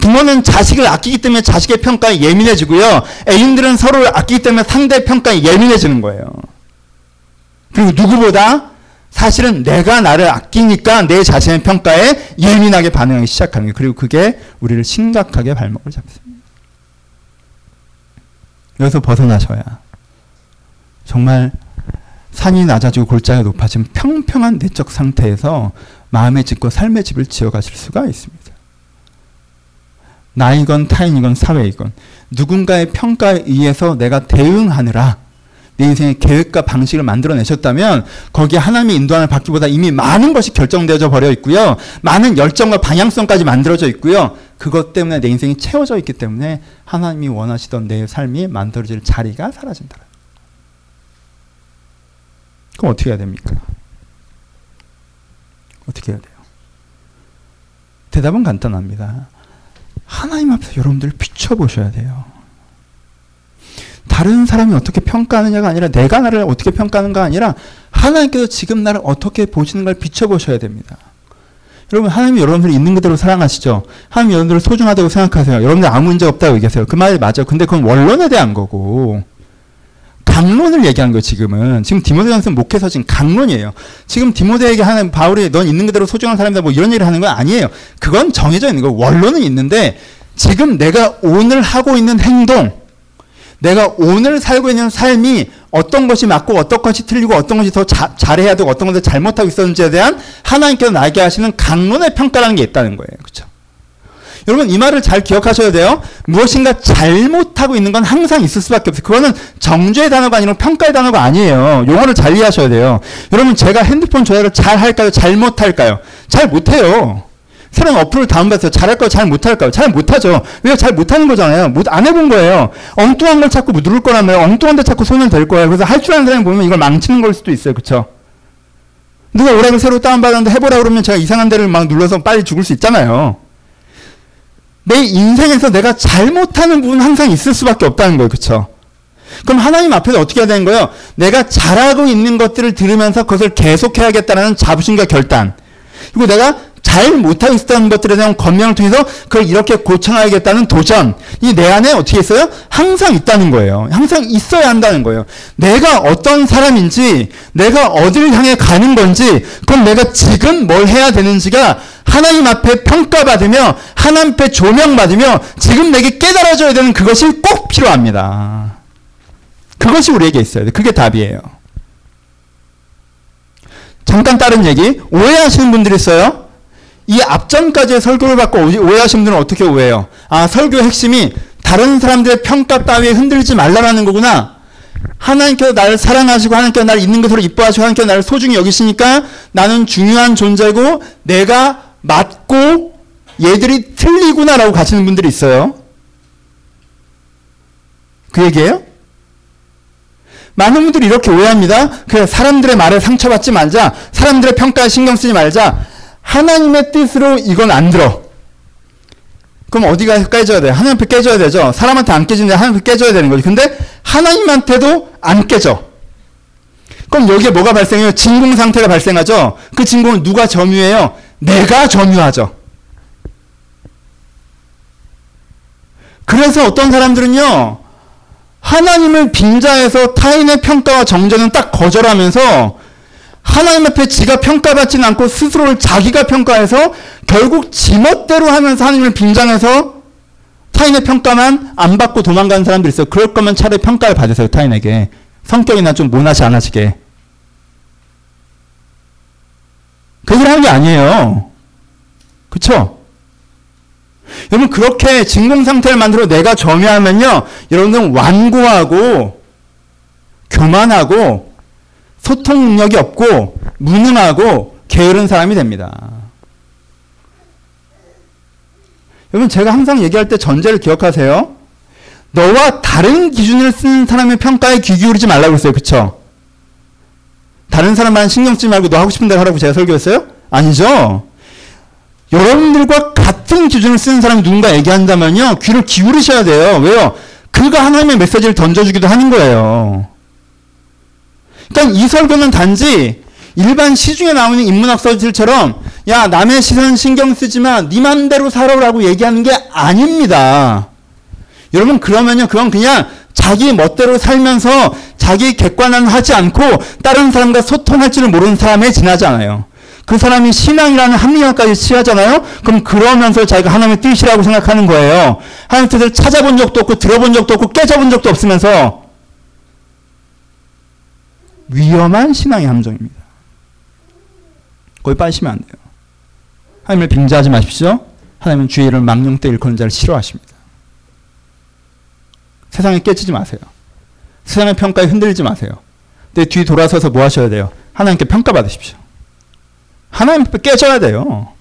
부모는 자식을 아끼기 때문에 자식의 평가에 예민해지고요. 애인들은 서로를 아끼기 때문에 상대 평가에 예민해지는 거예요. 그리고 누구보다 사실은 내가 나를 아끼니까 내 자신의 평가에 예민하게 반응하기 시작하는 거예요. 그리고 그게 우리를 심각하게 발목을 잡습니다. 여기서 벗어나셔야 정말 산이 낮아지고 골짜기가 높아지면 평평한 내적 상태에서 마음의 집과 삶의 집을 지어가실 수가 있습니다. 나이건 타인이건 사회이건 누군가의 평가에 의해서 내가 대응하느라 내 인생의 계획과 방식을 만들어내셨다면 거기에 하나님의 인도함을 받기보다 이미 많은 것이 결정되어져 버려 있고요. 많은 열정과 방향성까지 만들어져 있고요. 그것 때문에 내 인생이 채워져 있기 때문에 하나님이 원하시던 내 삶이 만들어질 자리가 사라진다. 그럼 어떻게 해야 됩니까? 어떻게 해야 돼요? 대답은 간단합니다. 하나님 앞에서 여러분들 비춰보셔야 돼요. 다른 사람이 어떻게 평가하느냐가 아니라 내가 나를 어떻게 평가하는가 아니라 하나님께서 지금 나를 어떻게 보시는 걸 비춰보셔야 됩니다. 여러분 하나님이 여러분들 있는 그대로 사랑하시죠. 하나님 여러분들을 소중하다고 생각하세요. 여러분들 아무 문제 없다고 얘기하세요. 그 말이 맞아요. 근데 그건 원론에 대한 거고 강론을 얘기한 거예요, 지금은. 지금 디모데전서 목회서 지금 강론이에요. 지금 디모데에게 하는 바울이 넌 있는 그대로 소중한 사람이다 뭐 이런 얘기를 하는 건 아니에요. 그건 정해져 있는 거 원론은 있는데 지금 내가 오늘 하고 있는 행동, 내가 오늘 살고 있는 삶이 어떤 것이 맞고 어떤 것이 틀리고 어떤 것이 더 자, 잘해야 되고 어떤 것을 잘못하고 있었는지에 대한 하나님께서 나에게 하시는 강론의 평가라는 게 있다는 거예요. 그렇죠? 여러분 이 말을 잘 기억하셔야 돼요. 무엇인가 잘못 하고 있는 건 항상 있을 수밖에 없어요. 그거는 정죄의 단어가 아니라 평가의 단어가 아니에요. 용어를 잘 이해하셔야 돼요. 여러분 제가 핸드폰 조작을 잘 할까요? 잘 못할까요? 잘 못해요. 새로운 어플을 다운받아서 잘할까요? 잘 못할까요? 잘 못하죠. 왜요? 잘 못하는 거잖아요. 못, 안 해본 거예요. 엉뚱한 걸 자꾸 누를 거라면 엉뚱한 데 자꾸 손을 댈 거예요. 그래서 할 줄 아는 사람이 보면 이걸 망치는 걸 수도 있어요. 그쵸? 누가 오락을 새로 다운받았는데 해보라 그러면 제가 이상한 데를 막 눌러서 빨리 죽을 수 있잖아요. 내 인생에서 내가 잘못하는 부분은 항상 있을 수밖에 없다는 거예요. 그쵸? 그럼 하나님 앞에서 어떻게 해야 되는 거예요? 내가 잘하고 있는 것들을 들으면서 그것을 계속해야겠다는 자부심과 결단. 그리고 내가 잘 못하고 있었던 것들에 대한 건명을 통해서 그걸 이렇게 고쳐나야겠다는 도전. 이 내 안에 어떻게 있어요? 항상 있다는 거예요. 항상 있어야 한다는 거예요. 내가 어떤 사람인지, 내가 어디를 향해 가는 건지, 그럼 내가 지금 뭘 해야 되는지가 하나님 앞에 평가받으며 하나님 앞에 조명받으며 지금 내게 깨달아져야 되는 그것이 꼭 필요합니다. 그것이 우리에게 있어야 돼. 그게 답이에요. 잠깐 다른 얘기. 오해하시는 분들이 있어요. 이 앞전까지의 설교를 받고 오해하시는 분들은 어떻게 오해해요? 아, 설교의 핵심이 다른 사람들의 평가 따위에 흔들지 말라라는 거구나. 하나님께서 나를 사랑하시고 하나님께서 나를 있는 것으로 이뻐하시고 하나님께서 나를 소중히 여기시니까 나는 중요한 존재고 내가 맞고 얘들이 틀리구나라고 가시는 분들이 있어요. 그 얘기예요? 많은 분들이 이렇게 오해합니다. 그 사람들의 말에 상처받지 말자. 사람들의 평가에 신경 쓰지 말자. 하나님의 뜻으로 이건 안 들어. 그럼 어디가 깨져야 돼? 하나님 앞에 깨져야 되죠. 사람한테 안 깨지는데 하나님 앞에 깨져야 되는 거지. 근데 하나님한테도 안 깨져. 그럼 여기에 뭐가 발생해요? 진공 상태가 발생하죠. 그 진공은 누가 점유해요? 내가 점유하죠. 그래서 어떤 사람들은요, 하나님을 빙자해서 타인의 평가와 정죄는 딱 거절하면서 하나님 앞에 지가 평가받지는 않고 스스로를 자기가 평가해서 결국 지멋대로 하면서 하나님을 빙장해서 타인의 평가만 안 받고 도망가는 사람들 있어요. 그럴 거면 차라리 평가를 받으세요. 타인에게. 성격이나 좀 모나지 않아지게. 그걸 하는 게 아니에요. 그쵸? 여러분, 그렇게 진공 상태를 만들어 내가 점유하면요, 여러분들은 완고하고, 교만하고, 소통 능력이 없고, 무능하고, 게으른 사람이 됩니다. 여러분, 제가 항상 얘기할 때 전제를 기억하세요. 너와 다른 기준을 쓰는 사람의 평가에 귀 기울이지 말라고 했어요. 그쵸? 다른 사람만 신경 쓰지 말고 너 하고 싶은 대로 하라고 제가 설교했어요? 아니죠? 여러분들과 같은 기준을 쓰는 사람이 누군가 얘기한다면요. 귀를 기울이셔야 돼요. 왜요? 그가 하나님의 메시지를 던져주기도 하는 거예요. 그러니까 이 설교는 단지 일반 시중에 나오는 인문학서들처럼 야 남의 시선 신경 쓰지만 네 맘대로 살아라고 얘기하는 게 아닙니다. 여러분 그러면요 그건 그냥 자기 멋대로 살면서 자기 객관화하지 않고 다른 사람과 소통할 줄을 모르는 사람에 지나지 않아요. 그 사람이 신앙이라는 합리화까지 취하잖아요? 그럼 그러면서 자기가 하나님의 뜻이라고 생각하는 거예요. 하나님의 뜻을 찾아본 적도 없고 들어본 적도 없고 깨져본 적도 없으면서 위험한 신앙의 함정입니다. 거기 빠지시면 안 돼요. 하나님을 빙자하지 마십시오. 하나님은 주의를 망령 때 일컫는 자를 싫어하십니다. 세상에 깨지지 마세요. 세상의 평가에 흔들리지 마세요. 내 뒤 돌아서서 뭐 하셔야 돼요? 하나님께 평가받으십시오. 하나님 깨져야 돼요.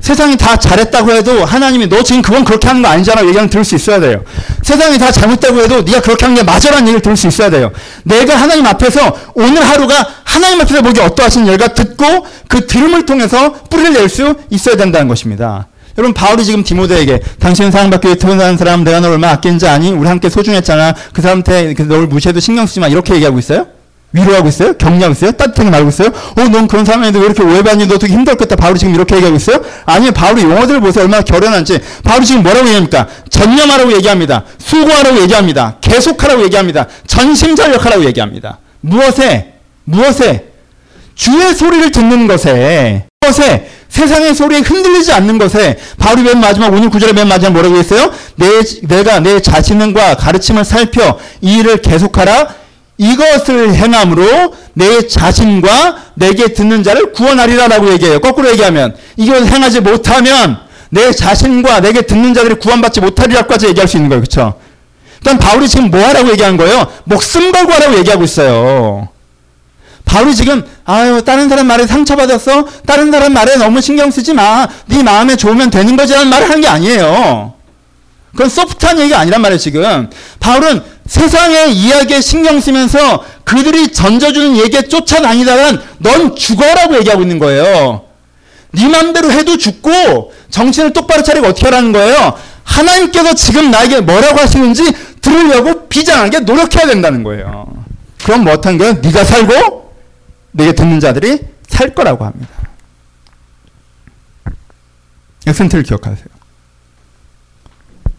세상이 다 잘했다고 해도 하나님이 너 지금 그건 그렇게 하는 거 아니잖아 얘기는 들을 수 있어야 돼요. 세상이 다 잘못되고 해도 네가 그렇게 하는 게 맞아라는 얘기를 들을 수 있어야 돼요. 내가 하나님 앞에서 오늘 하루가 하나님 앞에서 보기 어떠하신 열과 듣고 그 들음을 통해서 뿌리를 낼 수 있어야 된다는 것입니다. 여러분 바울이 지금 디모데에게 당신은 사랑받기 위해 태어난 사람 내가 널 얼마나 아낀지 아니? 우리 함께 소중했잖아. 그 사람한테 널 무시해도 신경 쓰지 마. 이렇게 얘기하고 있어요? 위로하고 있어요? 격려하고 있어요? 따뜻하게 말하고 있어요? 어, 넌 그런 사람인데 왜 이렇게 오해받니? 너 되게 힘들겠다. 바울이 지금 이렇게 얘기하고 있어요? 아니요, 바울이 용어들을 보세요. 얼마나 결연한지. 바울이 지금 뭐라고 얘기합니까? 전념하라고 얘기합니다. 수고하라고 얘기합니다. 계속하라고 얘기합니다. 전심전력하라고 얘기합니다. 무엇에? 무엇에? 주의 소리를 듣는 것에, 것에, 세상의 소리에 흔들리지 않는 것에, 바울이 맨 마지막, 오늘 구절에 맨 마지막 뭐라고 했어요? 내, 내가 내 자신과 가르침을 살펴 이 일을 계속하라. 이것을 행함으로 내 자신과 내게 듣는 자를 구원하리라라고 얘기해요. 거꾸로 얘기하면 이것을 행하지 못하면 내 자신과 내게 듣는 자들이 구원받지 못하리라까지 얘기할 수 있는 거예요. 그렇죠? 그러니까 바울이 지금 뭐 하라고 얘기한 거예요? 목숨 걸고 하라고 얘기하고 있어요. 바울이 지금 아유 다른 사람 말에 상처받았어? 다른 사람 말에 너무 신경 쓰지 마. 네 마음에 좋으면 되는 거지라는 말을 하는 게 아니에요. 그건 소프트한 얘기가 아니란 말이에요, 지금. 바울은 세상의 이야기에 신경 쓰면서 그들이 던져주는 얘기에 쫓아다니다간 넌 죽어라고 얘기하고 있는 거예요. 네 맘대로 해도 죽고 정신을 똑바로 차리고 어떻게 하라는 거예요? 하나님께서 지금 나에게 뭐라고 하시는지 들으려고 비장하게 노력해야 된다는 거예요. 그럼 뭐 어떤 거예요? 네가 살고 내게 듣는 자들이 살 거라고 합니다. 액센트를 기억하세요.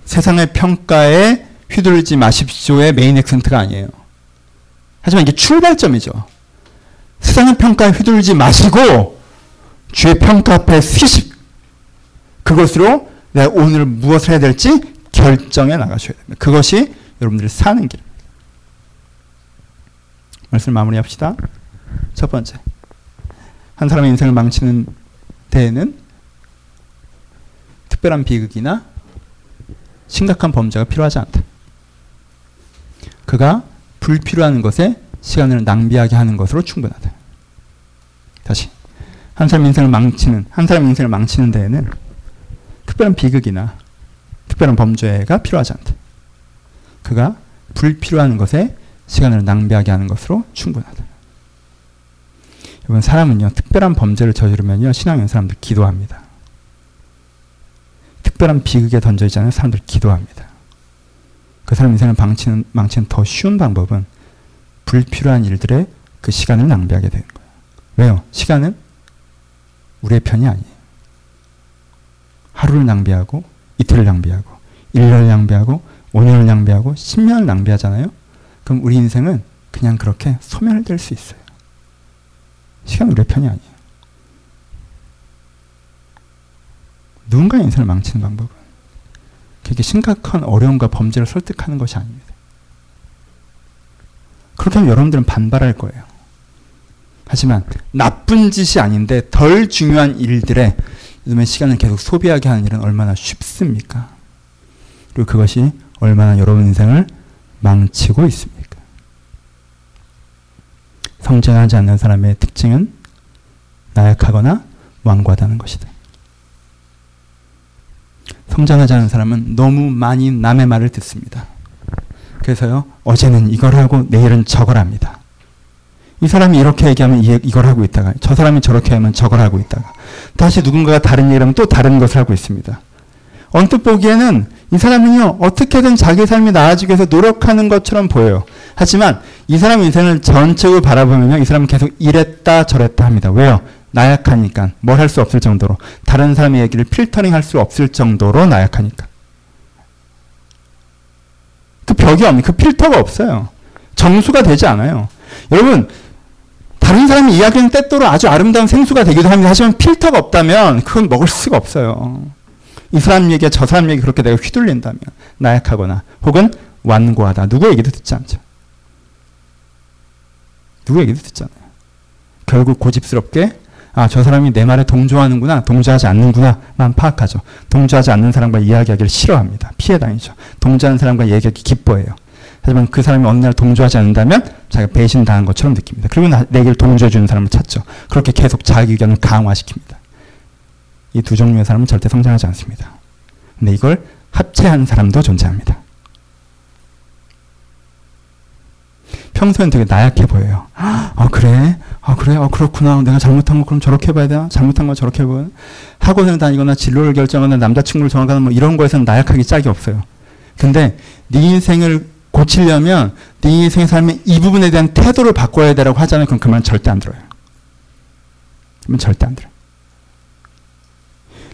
세상의 평가에 휘둘리지 마십시오의 메인 액센트가 아니에요. 하지만 이게 출발점이죠. 세상의 평가에 휘둘리지 마시고 주의 평가 앞에 서시 그것으로 내가 오늘 무엇을 해야 될지 결정해 나가셔야 됩니다. 그것이 여러분들이 사는 길입니다. 말씀 마무리합시다. 첫 번째. 한 사람의 인생을 망치는 데에는 특별한 비극이나 심각한 범죄가 필요하지 않다. 그가 불필요한 것에 시간을 낭비하게 하는 것으로 충분하다. 다시 한 사람 인생을 망치는 한 사람 인생을 망치는 데에는 특별한 비극이나 특별한 범죄가 필요하지 않다. 그가 불필요한 것에 시간을 낭비하게 하는 것으로 충분하다. 여러분 사람은요 특별한 범죄를 저지르면요 신앙인 사람들 기도합니다. 특별한 비극에 던져 있잖아요 사람들 기도합니다. 그 사람 인생을 망치는, 망치는 더 쉬운 방법은 불필요한 일들에 그 시간을 낭비하게 되는 거예요. 왜요? 시간은 우리의 편이 아니에요. 하루를 낭비하고, 이틀을 낭비하고, 1년을 낭비하고, 5년을 낭비하고 10년을 낭비하잖아요. 그럼 우리 인생은 그냥 그렇게 소멸될 수 있어요. 시간 우리 편이 아니에요. 누군가의 인생을 망치는 방법은 그렇게 심각한 어려움과 범죄를 설득하는 것이 아닙니다. 그렇게 하면 여러분들은 반발할 거예요. 하지만 나쁜 짓이 아닌데 덜 중요한 일들에 요즘에 시간을 계속 소비하게 하는 일은 얼마나 쉽습니까? 그리고 그것이 얼마나 여러분 인생을 망치고 있습니까? 성장하지 않는 사람의 특징은 나약하거나 완고하다는 것이다. 성장하지 않은 사람은 너무 많이 남의 말을 듣습니다. 그래서요, 어제는 이걸 하고 내일은 저걸 합니다. 이 사람이 이렇게 얘기하면 이걸 하고 있다가, 저 사람이 저렇게 하면 저걸 하고 있다가, 다시 누군가가 다른 얘기를 하면 또 다른 것을 하고 있습니다. 언뜻 보기에는 이 사람은요, 어떻게든 자기 삶이 나아지기 위해서 노력하는 것처럼 보여요. 하지만 이 사람 인생을 전체로 바라보면요, 이 사람은 계속 이랬다 저랬다 합니다. 왜요? 나약하니까. 뭘 할 수 없을 정도로. 다른 사람의 얘기를 필터링 할 수 없을 정도로 나약하니까. 그 벽이 없는, 그 필터가 없어요. 정수가 되지 않아요. 여러분, 다른 사람이 이야기하는 때때로 아주 아름다운 생수가 되기도 합니다. 하지만 필터가 없다면 그건 먹을 수가 없어요. 이 사람 얘기야 저 사람 얘기 그렇게 내가 휘둘린다면 나약하거나 혹은 완고하다. 누구 얘기도 듣지 않죠. 누구 얘기도 듣잖아요. 결국 고집스럽게 아, 저 사람이 내 말에 동조하는구나, 동조하지 않는구나만 파악하죠. 동조하지 않는 사람과 이야기하기를 싫어합니다. 피해 다니죠. 동조하는 사람과 얘기하기 기뻐해요. 하지만 그 사람이 어느 날 동조하지 않는다면 자기가 배신당한 것처럼 느낍니다. 그리고 내 얘기를 동조해주는 사람을 찾죠. 그렇게 계속 자기 의견을 강화시킵니다. 이 두 종류의 사람은 절대 성장하지 않습니다. 근데 이걸 합체한 사람도 존재합니다. 평소엔 되게 나약해 보여요. 아, 그래? 아, 그래? 아, 그렇구나. 내가 잘못한 거 그럼 저렇게 해봐야 되나? 잘못한 거 저렇게 되나? 학원을 다니거나 진로를 결정하거나 남자친구를 정하거나 뭐 이런 거에서는 나약하기 짝이 없어요. 근데 네 인생을 고치려면 네 인생의 삶의 이 부분에 대한 태도를 바꿔야 되라고 하잖아요. 그럼 그말 절대 안 들어요. 그러면 절대 안 들어요.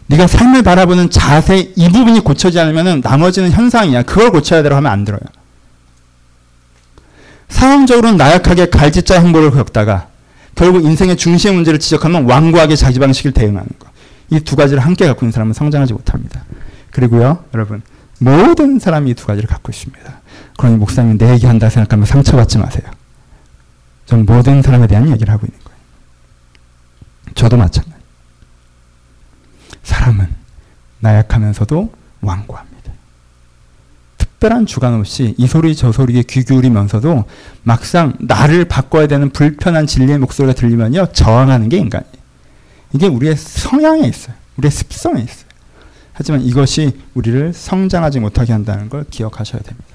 네가 삶을 바라보는 자세 이 부분이 고쳐지지 않으면 나머지는 현상이야. 그걸 고쳐야 되라고 하면 안 들어요. 상황적으로는 나약하게 갈짓자 행보를 겪다가 결국 인생의 중심의 문제를 지적하면 완고하게 자기 방식을 대응하는 것. 이 두 가지를 함께 갖고 있는 사람은 성장하지 못합니다. 그리고요, 여러분, 모든 사람이 이 두 가지를 갖고 있습니다. 그러니 목사님 내 얘기한다 생각하면 상처받지 마세요. 전 모든 사람에 대한 얘기를 하고 있는 거예요. 저도 마찬가지. 사람은 나약하면서도 완고합니다. 특별한 주관 없이 이 소리 저 소리에 귀 기울이면서도 막상 나를 바꿔야 되는 불편한 진리의 목소리가 들리면요 저항하는 게 인간이에요. 이게 우리의 성향에 있어요. 우리의 습성에 있어요. 하지만 이것이 우리를 성장하지 못하게 한다는 걸 기억하셔야 됩니다.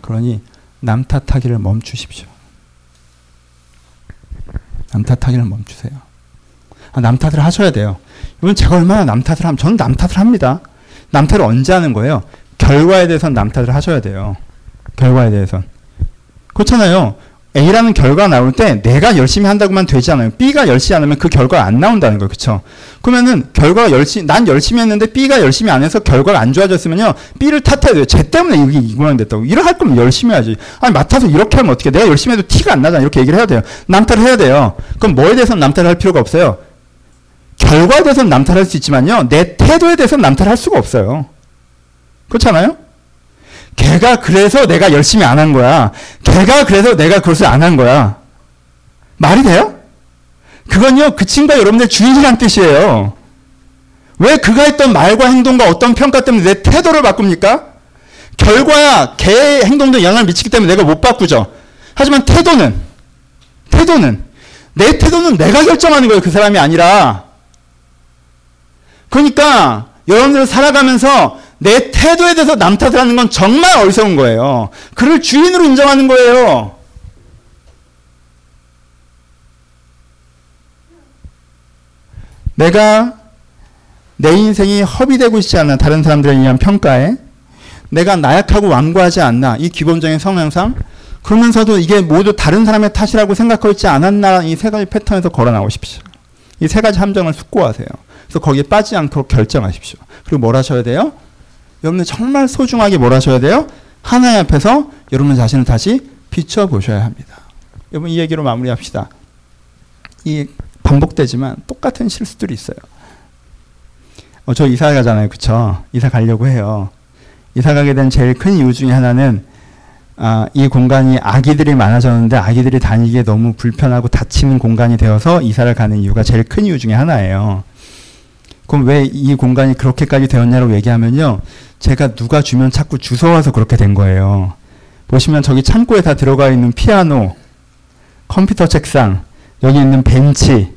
그러니 남 탓하기를 멈추십시오. 남 탓하기를 멈추세요. 아, 남 탓을 하셔야 돼요. 이건 제가 얼마나 남 탓을 하면 저는 남 탓을 합니다. 남 탓을 언제 하는 거예요? 결과에 대해서는 남 탓을 하셔야 돼요. 결과에 대해서는. 그렇잖아요. A라는 결과가 나올 때 내가 열심히 한다고만 되지 않아요. B가 열심히 안 하면 그 결과가 안 나온다는 거예요. 그렇죠? 그러면은 결과가 열심히 난 열심히 했는데 B가 열심히 안 해서 결과가 안 좋아졌으면요. B를 탓해야 돼요. 쟤 때문에 이게 이 모양 됐다고. 이렇게 할 거면 열심히 해야지. 아니 맡아서 이렇게 하면 어떻게 내가 열심히 해도 티가 안 나잖아. 이렇게 얘기를 해야 돼요. 남탓을 해야 돼요. 그럼 뭐에 대해서는 남탓을 할 필요가 없어요. 결과에 대해서는 남탓할 수 있지만요. 내 태도에 대해서는 남탓할 수가 없어요. 그렇잖아요? 걔가 그래서 내가 열심히 안 한 거야. 걔가 그래서 내가 그것을 안 한 거야. 말이 돼요? 그건요, 그 친구가 여러분들 주인이란 뜻이에요. 왜 그가 했던 말과 행동과 어떤 평가 때문에 내 태도를 바꿉니까? 결과야, 걔의 행동도 영향을 미치기 때문에 내가 못 바꾸죠. 하지만 태도는, 태도는, 내 태도는 내가 결정하는 거예요. 그 사람이 아니라. 그러니까, 여러분들 살아가면서 내 태도에 대해서 남 탓을 하는 건 정말 어리석은 거예요. 그를 주인으로 인정하는 거예요. 내가 내 인생이 허비되고 있지 않나 다른 사람들에 의한 평가에 내가 나약하고 완고하지 않나 이 기본적인 성향상 그러면서도 이게 모두 다른 사람의 탓이라고 생각하고 있지 않았나 이 세 가지 패턴에서 걸어 나오십시오. 이 세 가지 함정을 숙고하세요. 그래서 거기에 빠지지 않도록 결정하십시오. 그리고 뭘 하셔야 돼요? 여러분들 정말 소중하게 뭘 하셔야 돼요? 하나님 앞에서 여러분 자신을 다시 비춰보셔야 합니다. 여러분 이 얘기로 마무리합시다. 이 반복되지만 똑같은 실수들이 있어요. 어, 저 이사 가잖아요. 그쵸? 이사 가려고 해요. 이사 가게 된 제일 큰 이유 중에 하나는 아, 이 공간이 아기들이 많아졌는데 아기들이 다니기에 너무 불편하고 다치는 공간이 되어서 이사를 가는 이유가 제일 큰 이유 중에 하나예요. 그럼 왜 이 공간이 그렇게까지 되었냐고 얘기하면요. 제가 누가 주면 자꾸 주워와서 그렇게 된 거예요. 보시면 저기 창고에 다 들어가 있는 피아노, 컴퓨터 책상, 여기 있는 벤치,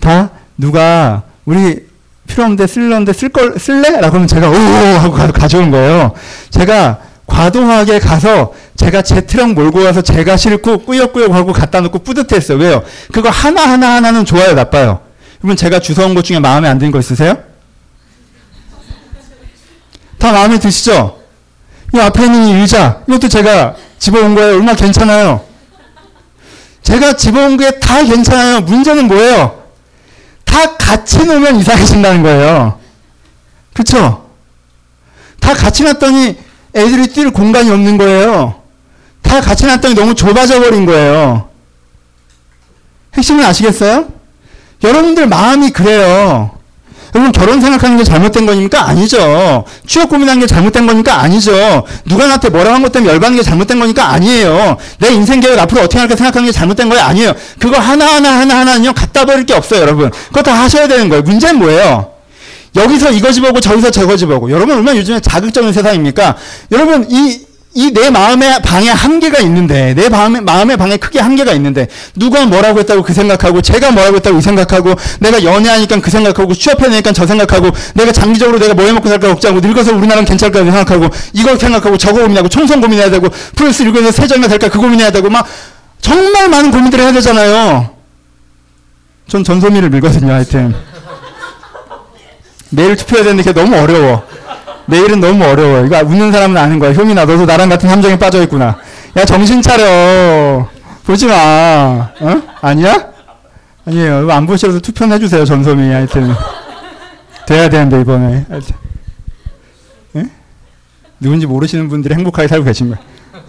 다 누가 우리 필요 없는데 쓸려는데 쓸걸 쓸래? 라고 하면 제가 오 하고 가서 가져온 거예요. 제가 과도하게 가서 제가 제 트럭 몰고 와서 제가 싣고 꾸역꾸역 하고 갖다 놓고 뿌듯했어요. 왜요? 그거 하나하나 하나는 좋아요, 나빠요? 그러면 제가 주워온 것 중에 마음에 안 드는 거 있으세요? 다 마음에 드시죠? 이 앞에 있는 이 의자, 이것도 제가 집어온 거예요. 얼마나 괜찮아요? 제가 집어온 게 다 괜찮아요. 문제는 뭐예요? 다 같이 놓으면 이상해진다는 거예요. 그쵸? 다 같이 놨더니 애들이 뛸 공간이 없는 거예요. 다 같이 놨더니 너무 좁아져 버린 거예요. 핵심은 아시겠어요? 여러분들 마음이 그래요. 여러분 결혼 생각하는 게 잘못된 거니까 아니죠. 취업 고민하는 게 잘못된 거니까 아니죠. 누가 나한테 뭐라고 한 것 때문에 열받는 게 잘못된 거니까 아니에요. 내 인생 계획 앞으로 어떻게 할까 생각하는 게 잘못된 거예요. 아니에요. 그거 하나하나 하나하나는요 갖다 버릴 게 없어요 여러분. 그거 다 하셔야 되는 거예요. 문제는 뭐예요? 여기서 이거 집어오고 저기서 저거 집어오고 여러분 얼마나 요즘에 자극적인 세상입니까? 여러분 이 이 내 마음의 방에 한계가 있는데 내 마음의 마음의 방에 크게 한계가 있는데 누가 뭐라고 했다고 그 생각하고 제가 뭐라고 했다고 이 생각하고 내가 연애하니까 그 생각하고 취업해내니까 저 생각하고 내가 장기적으로 내가 뭐 해먹고 살까 걱정하고 늙어서 우리나라는 괜찮을까 생각하고 이거 생각하고 저거 고민하고 총선 고민해야 되고 프로스 읽으면서 세정가 될까 그 고민해야 되고 막 정말 많은 고민들을 해야 되잖아요. 전 전소미를 밀거든요 하여튼 내일 투표해야 되는데 그게 너무 어려워. 내일은 너무 어려워. 이거 웃는 사람은 아는 거야. 효민아, 너도 나랑 같은 함정에 빠져 있구나. 야, 정신 차려. 보지 마. 어? 아니야? 아니에요. 안 보셔도 투표는 해주세요, 전소미. 하여튼. 돼야 되는데, 이번에. 예? 누군지 모르시는 분들이 행복하게 살고 계신 거야.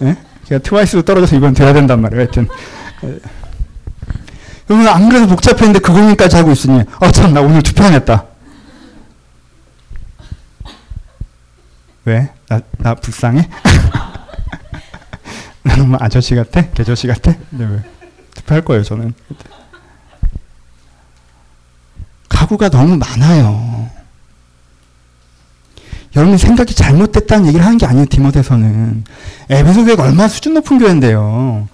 예? 제가 트와이스도 떨어져서 이번 돼야 된단 말이에요. 하여튼. 여러분, 안 그래도 복잡했는데 그 고민까지 하고 있으니, 어, 참, 나 오늘 투표 안 했다. 왜? 나, 나 불쌍해? 나 너무 아저씨 같아? 개저씨 같아? 네, 왜? 투표할 거예요, 저는. 가구가 너무 많아요. 여러분 생각이 잘못됐다는 얘기를 하는 게 아니에요, 디모데서는. 에베소 교회가 얼마나 수준 높은 교회인데요.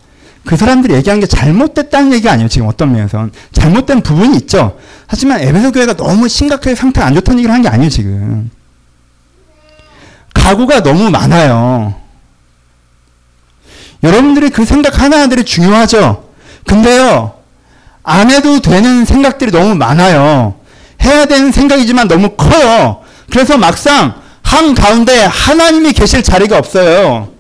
그 사람들이 얘기한 게 잘못됐다는 얘기가 아니에요, 지금 어떤 면에선. 잘못된 부분이 있죠. 하지만 에베소 교회가 너무 심각하게 상태가 안 좋다는 얘기를 하는 게 아니에요, 지금. 가구가 너무 많아요. 여러분들의 그 생각 하나하나들이 중요하죠. 근데요, 안 해도 되는 생각들이 너무 많아요. 해야 되는 생각이지만 너무 커요. 그래서 막상 한 가운데 하나님이 계실 자리가 없어요.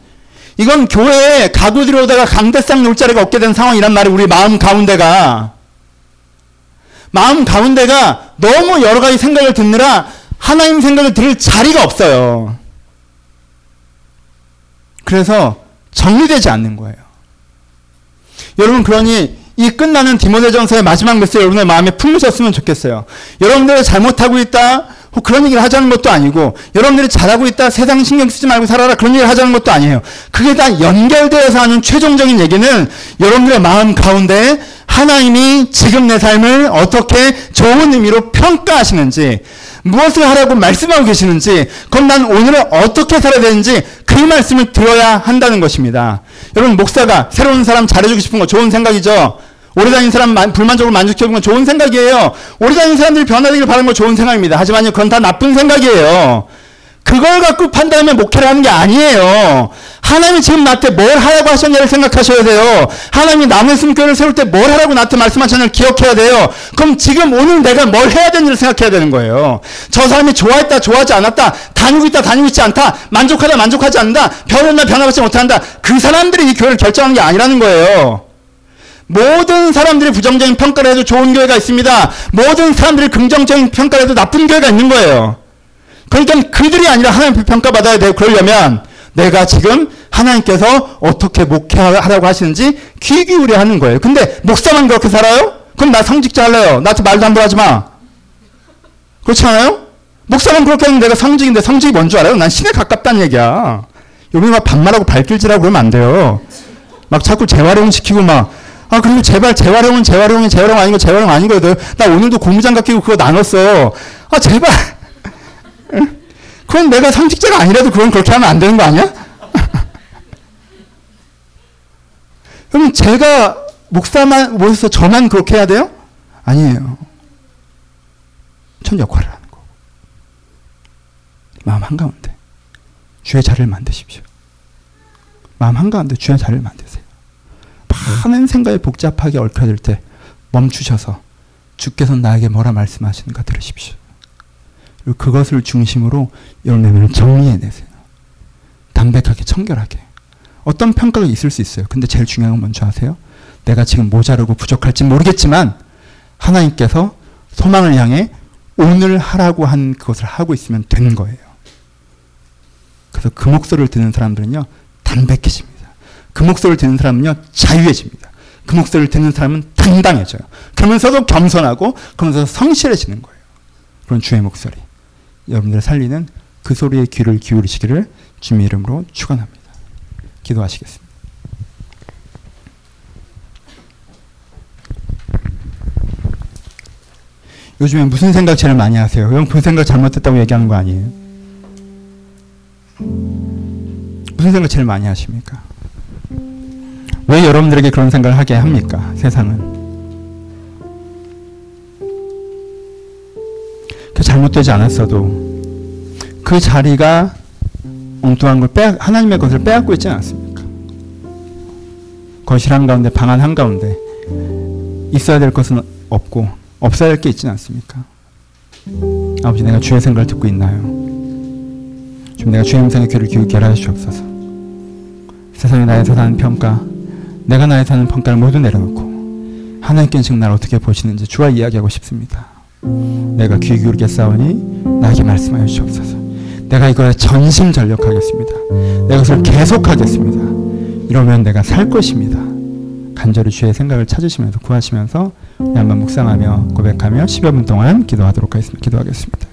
이건 교회에 가구 들여오다가 강대상 놓을 자리가 없게 된 상황이란 말이에요. 우리 마음 가운데가. 마음 가운데가 너무 여러 가지 생각을 듣느라 하나님 생각을 들을 자리가 없어요. 그래서 정리되지 않는 거예요. 여러분 그러니 이 끝나는 디모데전서의 마지막 메시지 여러분의 마음에 품으셨으면 좋겠어요. 여러분들이 잘못하고 있다. 그런 얘기를 하자는 것도 아니고 여러분들이 잘하고 있다 세상 신경 쓰지 말고 살아라 그런 얘기를 하자는 것도 아니에요. 그게 다 연결되어서 하는 최종적인 얘기는 여러분들의 마음 가운데 하나님이 지금 내 삶을 어떻게 좋은 의미로 평가하시는지 무엇을 하라고 말씀하고 계시는지, 그럼 난 오늘은 어떻게 살아야 되는지 그 말씀을 들어야 한다는 것입니다. 여러분, 목사가 새로운 사람 잘해주고 싶은 거 좋은 생각이죠? 오래 다닌 사람 불만족으로 만족해보는 건 좋은 생각이에요. 오래 다닌 사람들이 변화되기를 바라는 건 좋은 생각입니다. 하지만 그건 다 나쁜 생각이에요. 그걸 갖고 판단하며 목회를 하는 게 아니에요. 하나님이 지금 나한테 뭘 하라고 하셨냐를 생각하셔야 돼요. 하나님이 남은 숨교를 세울 때 뭘 하라고 나한테 말씀하셨냐를 기억해야 돼요. 그럼 지금 오늘 내가 뭘 해야 되는지를 생각해야 되는 거예요. 저 사람이 좋아했다, 좋아하지 않았다, 다니고 있다, 다니고 있지 않다, 만족하다, 만족하지 않는다, 변했나, 변화받지 못한다. 그 사람들이 이 교회를 결정하는 게 아니라는 거예요. 모든 사람들이 부정적인 평가를 해도 좋은 교회가 있습니다. 모든 사람들이 긍정적인 평가를 해도 나쁜 교회가 있는 거예요. 그러니까 그들이 아니라 하나님 평가받아야 돼요. 그러려면 내가 지금 하나님께서 어떻게 목회하라고 하시는지 귀 기울여 하는 거예요. 근데 목사만 그렇게 살아요? 그럼 나 성직자 할래요. 나한테 말도 함부로 하지 마. 그렇지 않아요? 목사만 그렇게 하면 내가 성직인데 성직이 뭔 줄 알아요? 난 신에 가깝다는 얘기야. 여기 막 반말하고 발길질하고 그러면 안 돼요. 막 자꾸 재활용 시키고 막, 아, 그리고 제발 재활용은 재활용이 재활용 아니고 재활용 아니거든. 나 오늘도 고무장갑 끼고 그거 나눴어. 아, 제발. 그건 내가 성직자가 아니라도 그건 그렇게 하면 안 되는 거 아니야? 그럼 제가 목사만 모셔서 저만 그렇게 해야 돼요? 아니에요. 전 역할을 하는 거고. 마음 한가운데 주의 자리를 만드십시오. 마음 한가운데 주의 자리를 만드세요. 많은 생각이 복잡하게 얽혀질 때 멈추셔서 주께서 나에게 뭐라 말씀하시는가 들으십시오. 그리고 그것을 중심으로 여러분의 정리해내세요. 담백하게 청결하게. 어떤 평가가 있을 수 있어요. 근데 제일 중요한 건 뭔지 아세요? 내가 지금 모자르고 부족할지 모르겠지만 하나님께서 소망을 향해 오늘 하라고 한 그것을 하고 있으면 되는 거예요. 그래서 그 목소리를 듣는 사람들은요, 담백해집니다. 그 목소리를 듣는 사람은요, 자유해집니다. 그 목소리를 듣는 사람은 당당해져요. 그러면서도 겸손하고, 그러면서 성실해지는 거예요. 그런 주의 목소리. 여러분들 살리는 그 소리에 귀를 기울이시기를 주님 이름으로 축원합니다. 기도하시겠습니다. 요즘에 무슨 생각 제일 많이 하세요? 형, 그 생각 잘못했다고 얘기하는 거 아니에요? 무슨 생각 제일 많이 하십니까? 왜 여러분들에게 그런 생각을 하게 합니까? 세상은. 잘못되지 않았어도 그 자리가 엉뚱한 걸 빼, 하나님의 것을 빼앗고 있지 않습니까? 거실 한가운데, 방안 한가운데 있어야 될 것은 없고 없어야 할게 있지 않습니까? 아버지 내가 주의 생각을 듣고 있나요? 좀 내가 주의 음성의 귀를 기울게 하시옵소서. 세상에 나에서 사는 평가, 내가 나에 사는 평가를 모두 내려놓고 하나님께는 지금 나를 어떻게 보시는지 주와 이야기하고 싶습니다. 내가 귀 기울게 싸우니 나에게 말씀하여 주옵소서. 내가 이거에 전심 전력하겠습니다. 내가 그것을 계속하겠습니다. 이러면 내가 살 것입니다. 간절히 주의 생각을 찾으시면서 구하시면서 한번 묵상하며 고백하며 10여 분 동안 기도하도록 하겠습니다. 기도하겠습니다.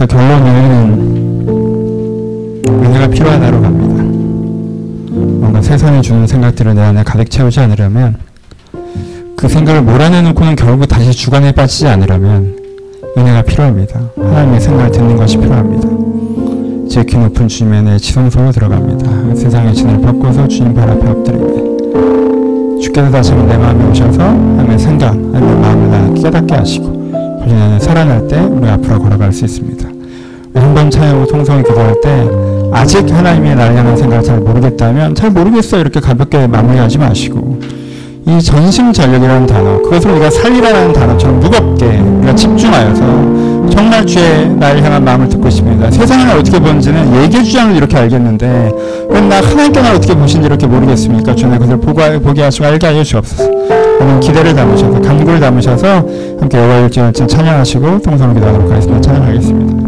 그래서 결론은 은혜가 필요하다로 갑니다. 뭔가 세상이 주는 생각들을 내 안에 가득 채우지 않으려면 그 생각을 몰아내놓고는 결국 다시 주관에 빠지지 않으려면 은혜가 필요합니다. 하나님의 생각을 듣는 것이 필요합니다. 제키 높은 주님의 내 지성소로 들어갑니다. 세상의 진을 벗고서 주님 발 앞에 엎드리되 주께서 다시 한번 내 마음에 오셔서 하나님의 생각, 하나님의 마음을 나 깨닫게 하시고 본인은 살아날 때 우리 앞으로 걸어갈 수 있습니다. 한번 차요 통성을 기도할 때 아직 하나님의 향한 생각을 잘 모르겠다면 잘 모르겠어 이렇게 가볍게 마무리하지 마시고 이 전심전력이라는 단어 그것을 우리가 살리라는 단어처럼 무겁게 우리가 집중하여서 정말 주의 나를 향한 마음을 듣고 싶습니다. 세상을 어떻게 보는지는 얘기 주장을 이렇게 알겠는데 왜나 하나님께 나 어떻게 보신지 이렇게 모르겠습니까? 주님 그것을 보고, 보게 하시고 알게 하여 주옵소서. 오늘 기대를 담으셔서 간구를 담으셔서 함께 여호와 일주일 찬양하시고 통성을 기도하도록 하겠습니다. 찬양하겠습니다.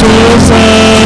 Jesus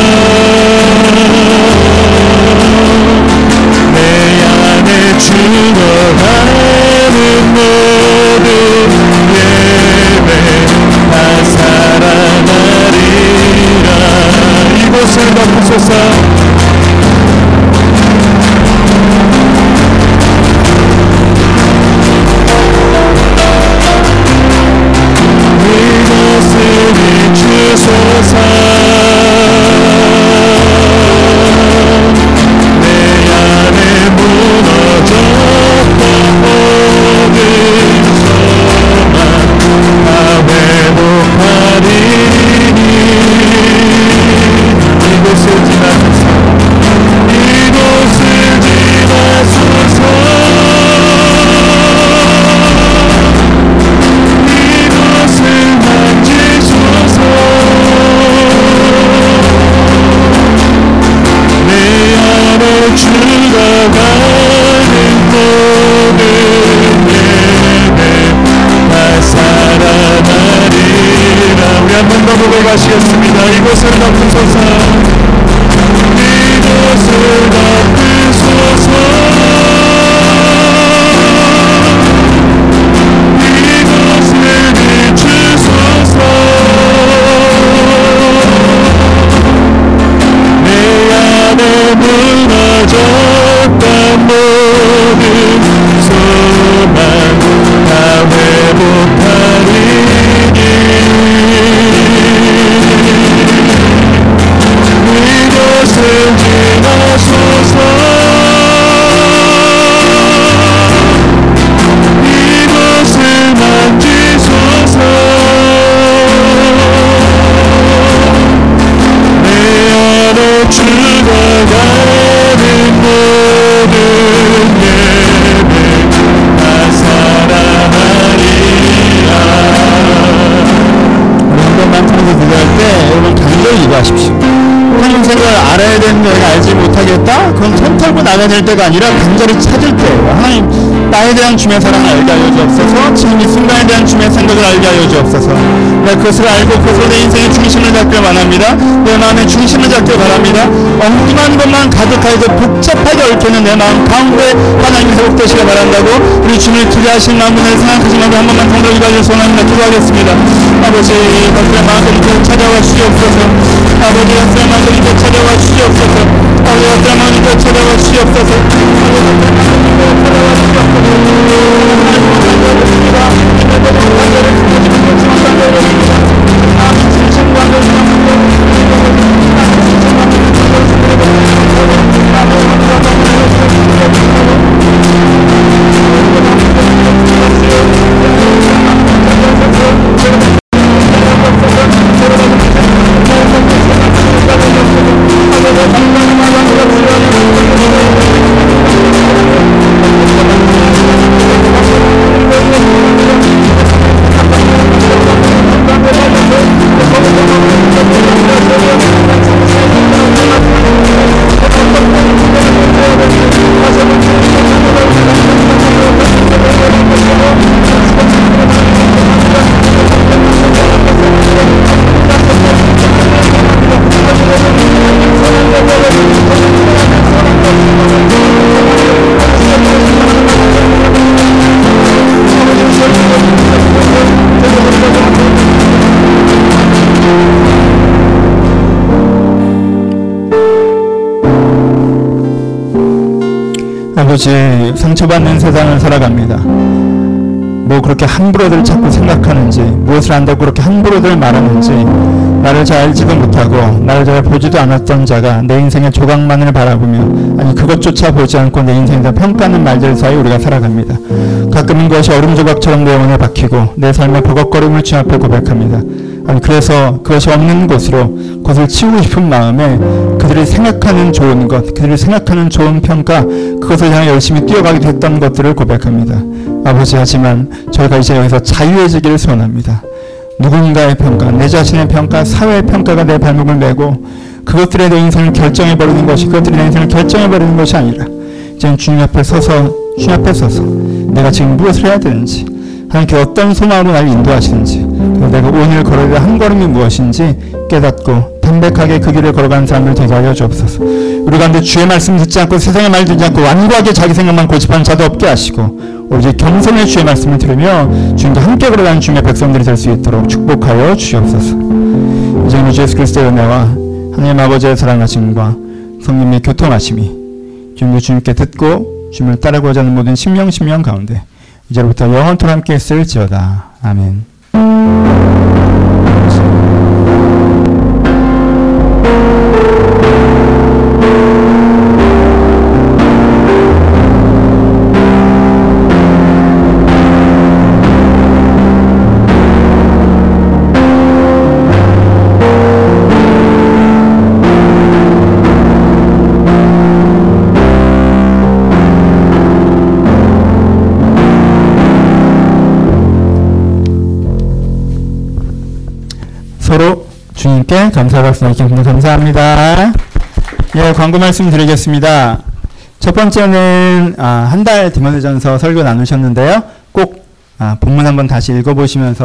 하나님 생각을 알아야 되는 내가 알지 못하겠다? 그건 손 털고 나가야 될 때가 아니라 간절히 찾을 때예요. 하나님 나에 대한 주의 사랑을 알게 하여 주옵소서 지금 이 순간에 대한 주의 생각을 알게 하여 주옵소서 내가 그것을 알고 그것으로 내 인생의 중심을 잡길 원합니다. 내 마음의 중심을 잡길 바랍니다. 엉뚱한 것만 가득하여서 복잡하게 얽혀있는 내 마음 가운데 하나님이 회복되시길 바란다고 우리 주님을 두려하신 마음을 생각하신 마음을 한 번만 통독이 가질 소원합니다. 기도하겠습니다. 아버지 박수의 마음을 찾아와 주시옵소서 아버지 박수의 마음을 찾아와 주시옵소서 아버지 박수의 마음을 찾아와 주시옵소서 아버지 박수의 마음 아버지 상처받는 세상을 살아갑니다. 뭐 그렇게 함부로들 자꾸 생각하는지 무엇을 안다고 그렇게 함부로들 말하는지 나를 잘 알지도 못하고 나를 잘 보지도 않았던 자가 내 인생의 조각만을 바라보며 아니 그것조차 보지 않고 내 인생에서 평가하는 말들 사이 우리가 살아갑니다. 가끔은 그것이 얼음 조각처럼 내 영혼에 박히고 내 삶의 버겁거림을 주 앞에 고백합니다. 그래서 그것이 없는 곳으로 그것을 치우고 싶은 마음에 그들이 생각하는 좋은 것, 그들이 생각하는 좋은 평가, 그것을 향해 열심히 뛰어가게 됐던 것들을 고백합니다. 아버지 하지만 저희가 이제 여기서 자유해지기를 소원합니다. 누군가의 평가, 내 자신의 평가, 사회의 평가가 내 발목을 메고 그것들에 내 인생을 결정해버리는 것이 그것들이 내 인생을 결정해버리는 것이 아니라 이제 주님 앞에 서서 주님 앞에 서서 내가 지금 무엇을 해야 되는지 하나님께 어떤 소망으로 나를 인도하시는지 내가 오늘 걸어야 될한 걸음이 무엇인지 깨닫고 담백하게 그 길을 걸어가는 사람을 되게 하여 주옵소서 우리 가운데 주의 말씀 듣지 않고 세상의 말 듣지 않고 완고하게 자기 생각만 고집하는 자도 없게 하시고 오직 겸손의 주의 말씀을 들으며 주님과 함께 걸어가는 주님의 백성들이 될 수 있도록 축복하여 주옵소서 이제 우리 주 예수 그리스도의 은혜와 하나님 아버지의 사랑하심과 성령의 교통하심이 주님도 주님께 듣고 주님을 따르고자 하는 모든 신명 신명 가운데 이제부터 영원토록 함께 있을지어다. 아멘. Thank you. 주님께 감사 박수 나누겠습니다. 감사합니다. 예, 광고 말씀 드리겠습니다. 첫 번째는 아, 한달 디모데전서 설교 나누셨는데요. 꼭 아, 본문 한번 다시 읽어보시면서